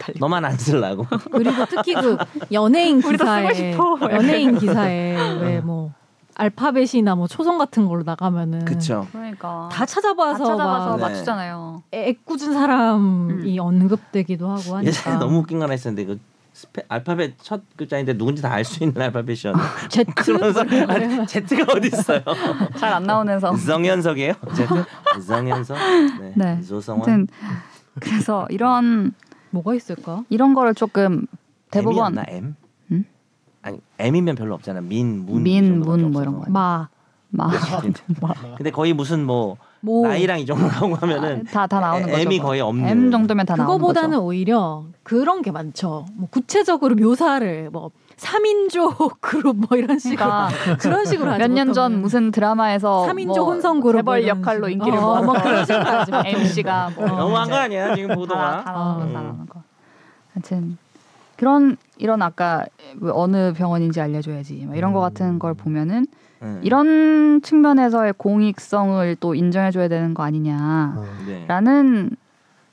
달리. 너만 안 쓰려고. 그리고 특히 그 연예인 기사에 싶어. 연예인 기사에 왜 뭐 알파벳이나 뭐 초성 같은 걸로 나가면은 그쵸. 그러니까 다 찾아봐서, 다 찾아봐서 막 네. 맞추잖아요. 애꿎은 사람이 언급되기도 하고 하니까 예전에 너무 웃긴 거 하나 있었는데 그 스페, 알파벳 첫 글자인데 누군지 다 알 수 있는 알파벳이었는데 <laughs> Z 그러면서 아니, Z가 어디 있어요? <laughs> 잘 안 나오는 성. 정현석이에요? Z? 정현석? 네. 네. 조성원. 그래서 이런 뭐가 있을까? 이런 거를 조금 대법원 M이었나 M? 음? 아니 M이면 별로 없잖아. 민, 문, 민, 이 정도밖에 문뭐 이런. 거. 마, 막 <laughs> 근데 거의 무슨 뭐 모 나이랑 이 정도 나오고 하면은 다다 나오는 거죠. M이 뭐. 거의 없는. M 정도면 다 나오는 그거보다는. 오히려 그런 게 많죠. 뭐 구체적으로 묘사를 뭐 3인조 <laughs> 그룹 뭐 이런 식으로 그러니까 그런 식으로 몇 년 전. 무슨 드라마에서 3인조 뭐 혼성 그룹 재벌 이런 역할로. 인기를 어, 모아서 뭐 그런 식으로 하지. <laughs> MC가 뭐 너무한 거 아니야 지금 다, 보도가? 다 나오는 거, 다 음. 나오는 거. 하여튼 그런 이런 아까 왜 어느 병원인지 알려줘야지 막 이런 거 같은 걸 보면은 음. 이런 측면에서의 공익성을 또 인정해줘야 되는 거 아니냐라는 어. 네.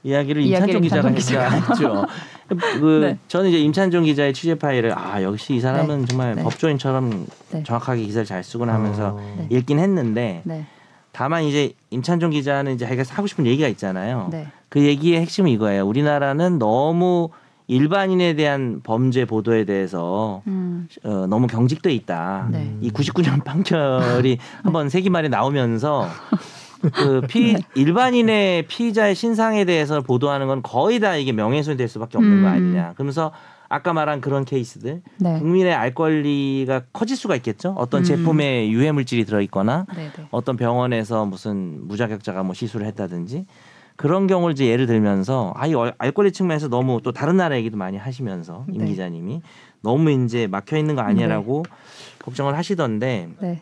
이야기를 임찬종 기자가 했죠. <laughs> 그 네. 저는 이제 임찬종 기자의 취재 파일을 아 역시 이 사람은 정말 네. 법조인처럼 네. 정확하게 기사를 잘 쓰구나 하면서 어. 네. 읽긴 했는데 네, 다만 이제 임찬종 기자는 이제 자기가 하고 싶은 얘기가 있잖아요. 네, 그 얘기의 핵심은 이거예요. 우리나라는 너무 일반인에 대한 범죄 보도에 대해서 음, 어, 너무 경직돼 있다. 네. 이 99년 판결이 <laughs> 한번 세기 말에 나오면서 그피 일반인의 피의자의 신상에 대해서 보도하는 건 거의 다 이게 명예훼손이 될 수밖에 없는 거 음. 아니냐. 그러면서 아까 말한 그런 케이스들 네, 국민의 알 권리가 커질 수가 있겠죠. 어떤 음. 제품에 유해 물질이 들어 있거나 네, 네. 어떤 병원에서 무슨 무자격자가 뭐 시술을 했다든지 그런 경우를 이제 예를 들면서 아이 얼- 알 권리 측면에서 너무 또 다른 나라 얘기도 많이 하시면서 임 네. 기자님이 너무 이제 막혀 있는 거 아니냐라고 걱정을 하시던데 네.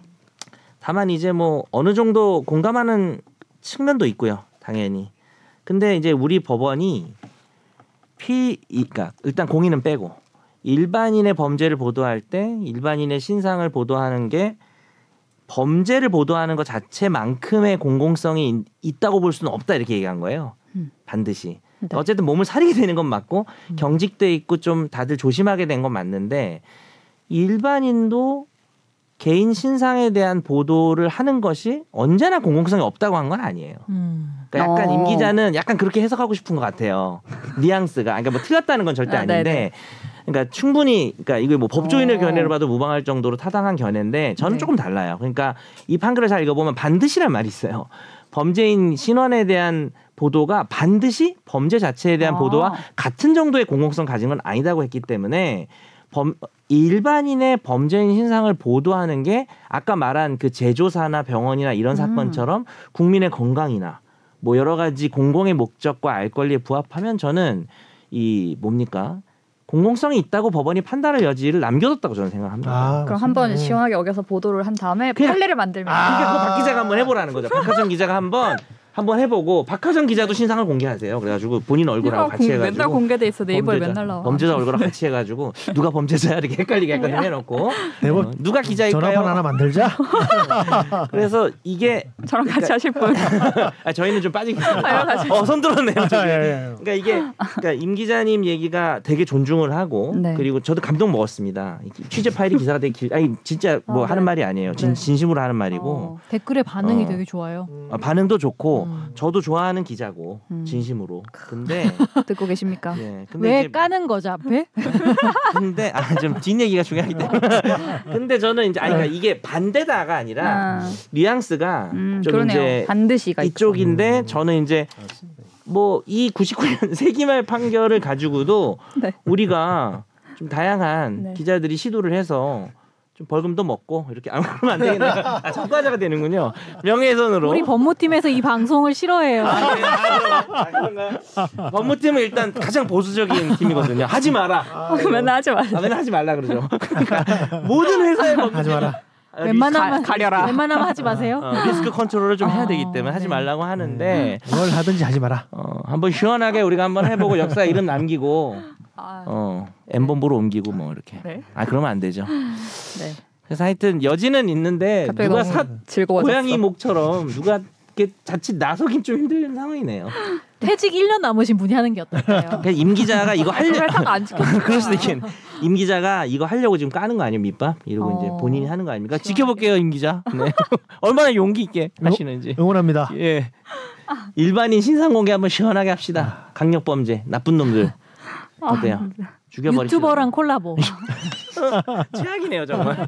다만 이제 뭐 어느 정도 공감하는 측면도 있고요. 당연히. 근데 이제 우리 법원이 피 이- 그러니까 일단 공인은 빼고 일반인의 범죄를 보도할 때 일반인의 신상을 보도하는 게 범죄를 보도하는 것 자체만큼의 공공성이 있- 있다고 볼 수는 없다 이렇게 얘기한 거예요. 음. 반드시. 네. 어쨌든 몸을 사리게 되는 건 맞고 경직돼 있고 좀 다들 조심하게 된 건 맞는데 일반인도 개인 신상에 대한 보도를 하는 것이 언제나 공공성이 없다고 한 건 아니에요. 음. 그러니까 약간 어. 임 기자는 약간 그렇게 해석하고 싶은 것 같아요. <laughs> 뉘앙스가. 그러니까 뭐 틀렸다는 건 절대 아, 아닌데. 네네. 그러니까 충분히 그러니까 이게 뭐 법조인의 어. 견해로 봐도 무방할 정도로 타당한 견해인데 저는 네. 조금 달라요. 그러니까 이 판결을 잘 읽어보면 반드시란 말이 있어요. 범죄인 신원에 대한 보도가 반드시 범죄 자체에 대한 아. 보도와 같은 정도의 공공성 가진 건 아니다고 했기 때문에 범 일반인의 범죄인 신상을 보도하는 게 아까 말한 그 제조사나 병원이나 이런 음. 사건처럼 국민의 건강이나 뭐 여러 가지 공공의 목적과 알 권리에 부합하면 저는 이 뭡니까 공공성이 있다고 법원이 판단할 여지를 남겨뒀다고 저는 생각합니다. 아, 그럼 한번 음. 시원하게 어겨서 보도를 한 다음에 그냥- 판례를 만들면 그러니까 그거 박 기자가 한번 해보라는 거죠. 박하정 기자가 한번 한번 해보고 박하정 기자도 신상을 공개하세요. 그래가지고 본인 얼굴하고 같이 해가지고 맨날 공개돼 있어 네이버에 범죄자, 맨날 나와. 범죄자 얼굴하고 같이 해가지고 누가 범죄자야 이렇게 헷갈리게 약간 해놓고 대본 어, 누가 기자일까요? 전화번 하나 만들자. <laughs> 그래서 이게 저랑 같이 하실 분. <laughs> 아, 저희는 좀 빠지겠습니다. 어, 손 들었네요. 저기. 예, 예. 그러니까 이게 그러니까 임 기자님 얘기가 되게 존중을 하고 네. 그리고 저도 감동 먹었습니다. 이 취재 파일이 기사가 되게 길. 아니 진짜 뭐 아, 하는 네. 말이 아니에요. 진, 네. 진심으로 하는 말이고 어. 댓글의 반응이 어. 되게 좋아요. 아, 반응도 좋고 음. 저도 좋아하는 기자고 음. 진심으로. 근데 <laughs> 듣고 계십니까? 예. 근데 왜 이제 까는 거죠 앞에? <laughs> 근데 아 좀 뒷얘기가 중요하기 때문에. 근데 저는 이제 아니 그러니까 이게 반대다가 아니라 아, 뉘앙스가 음, 좀 그러네요. 이제 반드시가. 이쪽인데 음. 저는 이제 뭐 이 99년 <laughs> 세기말 판결을 가지고도 네. 우리가 좀 다양한 네. 기자들이 시도를 해서 좀 벌금도 먹고 이렇게 안 그러면 안 되겠네요. 아, 참가자가 되는군요. 명예훼손으로. 우리 법무팀에서 이 방송을 싫어해요. 아, 네. 아? 법무팀은 일단 가장 보수적인 팀이거든요. 하지 마라. 맨날 하지 마. 아, 맨날 하지 말라 그러죠. 그러니까 모든 회사의 법무 하지 마라. 웬만하면 가- 가려라. 웬만하면 하지 마세요. 어, 리스크 컨트롤을 좀 해야 되기 때문에 하지 네. 말라고 하는데 뭘 하든지 하지 마라. 어, 한번 시원하게 우리가 한번 해보고 역사 이름 남기고 아, 어 엠본부로 옮기고 뭐 이렇게 네. 아 그러면 안 되죠. <laughs> 네. 그래서 하여튼 여지는 있는데 누가 사 즐거워졌어. 고양이 목처럼 누가 이렇게 자칫 나서긴 좀 힘든 상황이네요. <laughs> 퇴직 1년 남으신 분이 하는 게 어떨까요? 임 기자가 이거 하려 회사가 안 지켜. <laughs> 그럴 수도 있겠네. 임 기자가 이거 하려고 지금 까는 거 아니에요 밑밥 이러고 어. 이제 본인이 하는 거 아닙니까? 지켜볼게요 임 기자. 네. 얼마나 용기 있게 하시는지. 응원합니다. 예. 일반인 신상 공개 한번 시원하게 합시다. 강력 범죄 나쁜 놈들 어때요? 죽여버리죠. 유튜버랑 콜라보. <laughs> 최악이네요 정말. <laughs>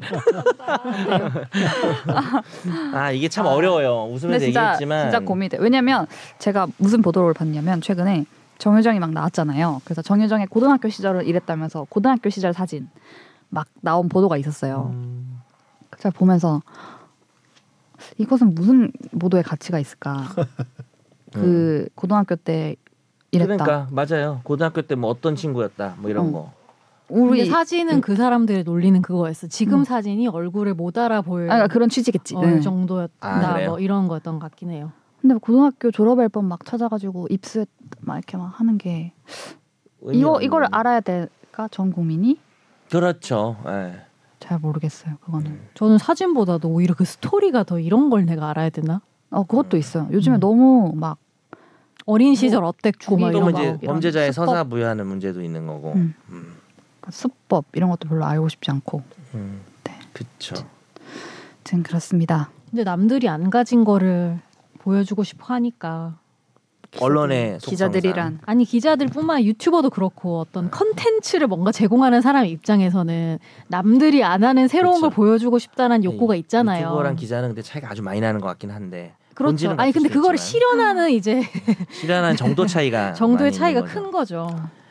아 이게 참 어려워요. 웃으면서 진짜 얘기했지만 진짜 고민이 돼. 왜냐면 제가 무슨 보도를 봤냐면 최근에 정유정이 막 나왔잖아요. 그래서 정유정의 고등학교 시절을 이랬다면서 고등학교 시절 사진 막 나온 보도가 있었어요. 음, 제가 보면서 이것은 무슨 보도의 가치가 있을까? <laughs> 그 고등학교 때 이랬다. 그러니까 맞아요. 고등학교 때 뭐 어떤 친구였다 뭐 이런 어. 거. 우리 사진은 그 사람들의 논리는 그거였어. 지금 음. 사진이 얼굴을 못 알아보일 아, 그러니까 그런 취지겠지. 어, 응. 정도였다. 아? 뭐 이런 거였던 것 같긴 해요. 근데 고등학교 졸업 앨범 막 찾아가지고 입수했 막 이렇게 막 하는 게 이거 이걸. 알아야 될까 전 국민이 그렇죠. 예. 잘 모르겠어요. 그거는. 음. 저는 사진보다도 오히려 그 스토리가 더 이런 걸 내가 알아야 되나? 어 그것도 있어요. 요즘에 음. 너무 막 어린 시절 어땠고 막또 이런 뭐 이제 거. 이런 범죄자의 수법. 서사 부여하는 문제도 있는 거고. 음. 음. 수법 이런 것도 별로 알고 싶지 않고. 음. 네. 그렇죠. 아무튼 그렇습니다. 근데 남들이 안 가진 거를 보여주고 싶어 하니까 언론의. 기자들이란 아니 기자들뿐만 유튜버도 그렇고 어떤 컨텐츠를 뭔가 제공하는 사람 입장에서는 남들이 안 하는 새로운 그쵸. 걸 보여주고 싶다는 욕구가 있잖아요. 유튜버랑 기자는 근데 차이가 아주 많이 나는 것 같긴 한데. 그렇죠. 아니 근데 수 그거를 있지만 실현하는 이제 실현한 정도 차이가 <laughs> 정도의 차이가. 큰 거죠.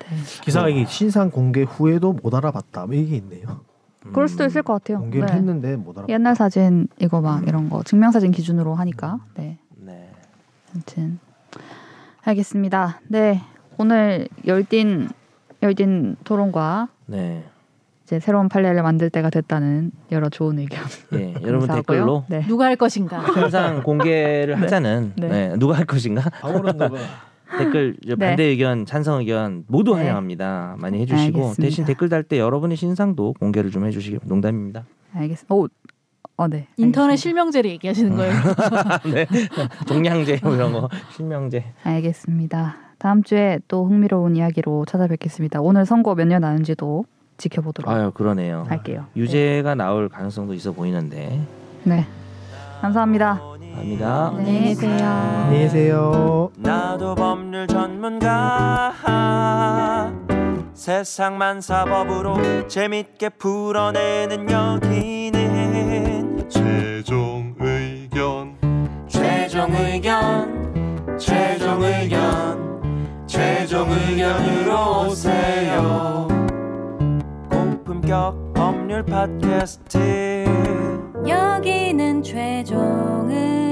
네. 기사가 이게 신상 공개 후에도 못 알아봤다. 뭐 이게 있네요. 음. 그럴 수도 있을 것 같아요. 공개를 네. 했는데 못 알아봤다. 옛날 사진 이거 막 이런 거 증명 사진 기준으로 하니까. 네. 네. 아무튼 알겠습니다. 네. 오늘 열띤 열띤 토론과 네. 이제 새로운 판례를 만들 때가 됐다는 여러 좋은 의견. <laughs> 예, 여러분. 댓글로 네. 누가 할 것인가? 현상 공개를 <laughs> 하자는 네. 네. 누가 할 것인가 <laughs> 댓글 네. 반대 의견 찬성 의견 모두 네. 환영합니다 많이 해주시고 알겠습니다. 대신 댓글 달 때 여러분의 신상도 공개를 좀 해주시기 농담입니다 알겠습니다. 오 어, 네. 인터넷 알겠습니다. 실명제를 얘기하시는 거예요. 네. 종량제 뭐 이런 거 실명제. 알겠습니다. 다음 주에 또 흥미로운 이야기로 찾아뵙겠습니다. 오늘 선거 몇 년 나는지도 지켜보도록 아유 그러네요. 할게요. 유죄가 나올 가능성도 있어 보이는데. 네. 감사합니다. 갑니다. 안녕히 계세요. 안녕히 계세요. 나도 법률 전문가 세상만 사법으로 재밌게 풀어내는 여기는 최종 의견 최종 의견 최종 의견 최종 의견으로 오세요 고품격. 법률 팟캐스트. 여기는 최종 의견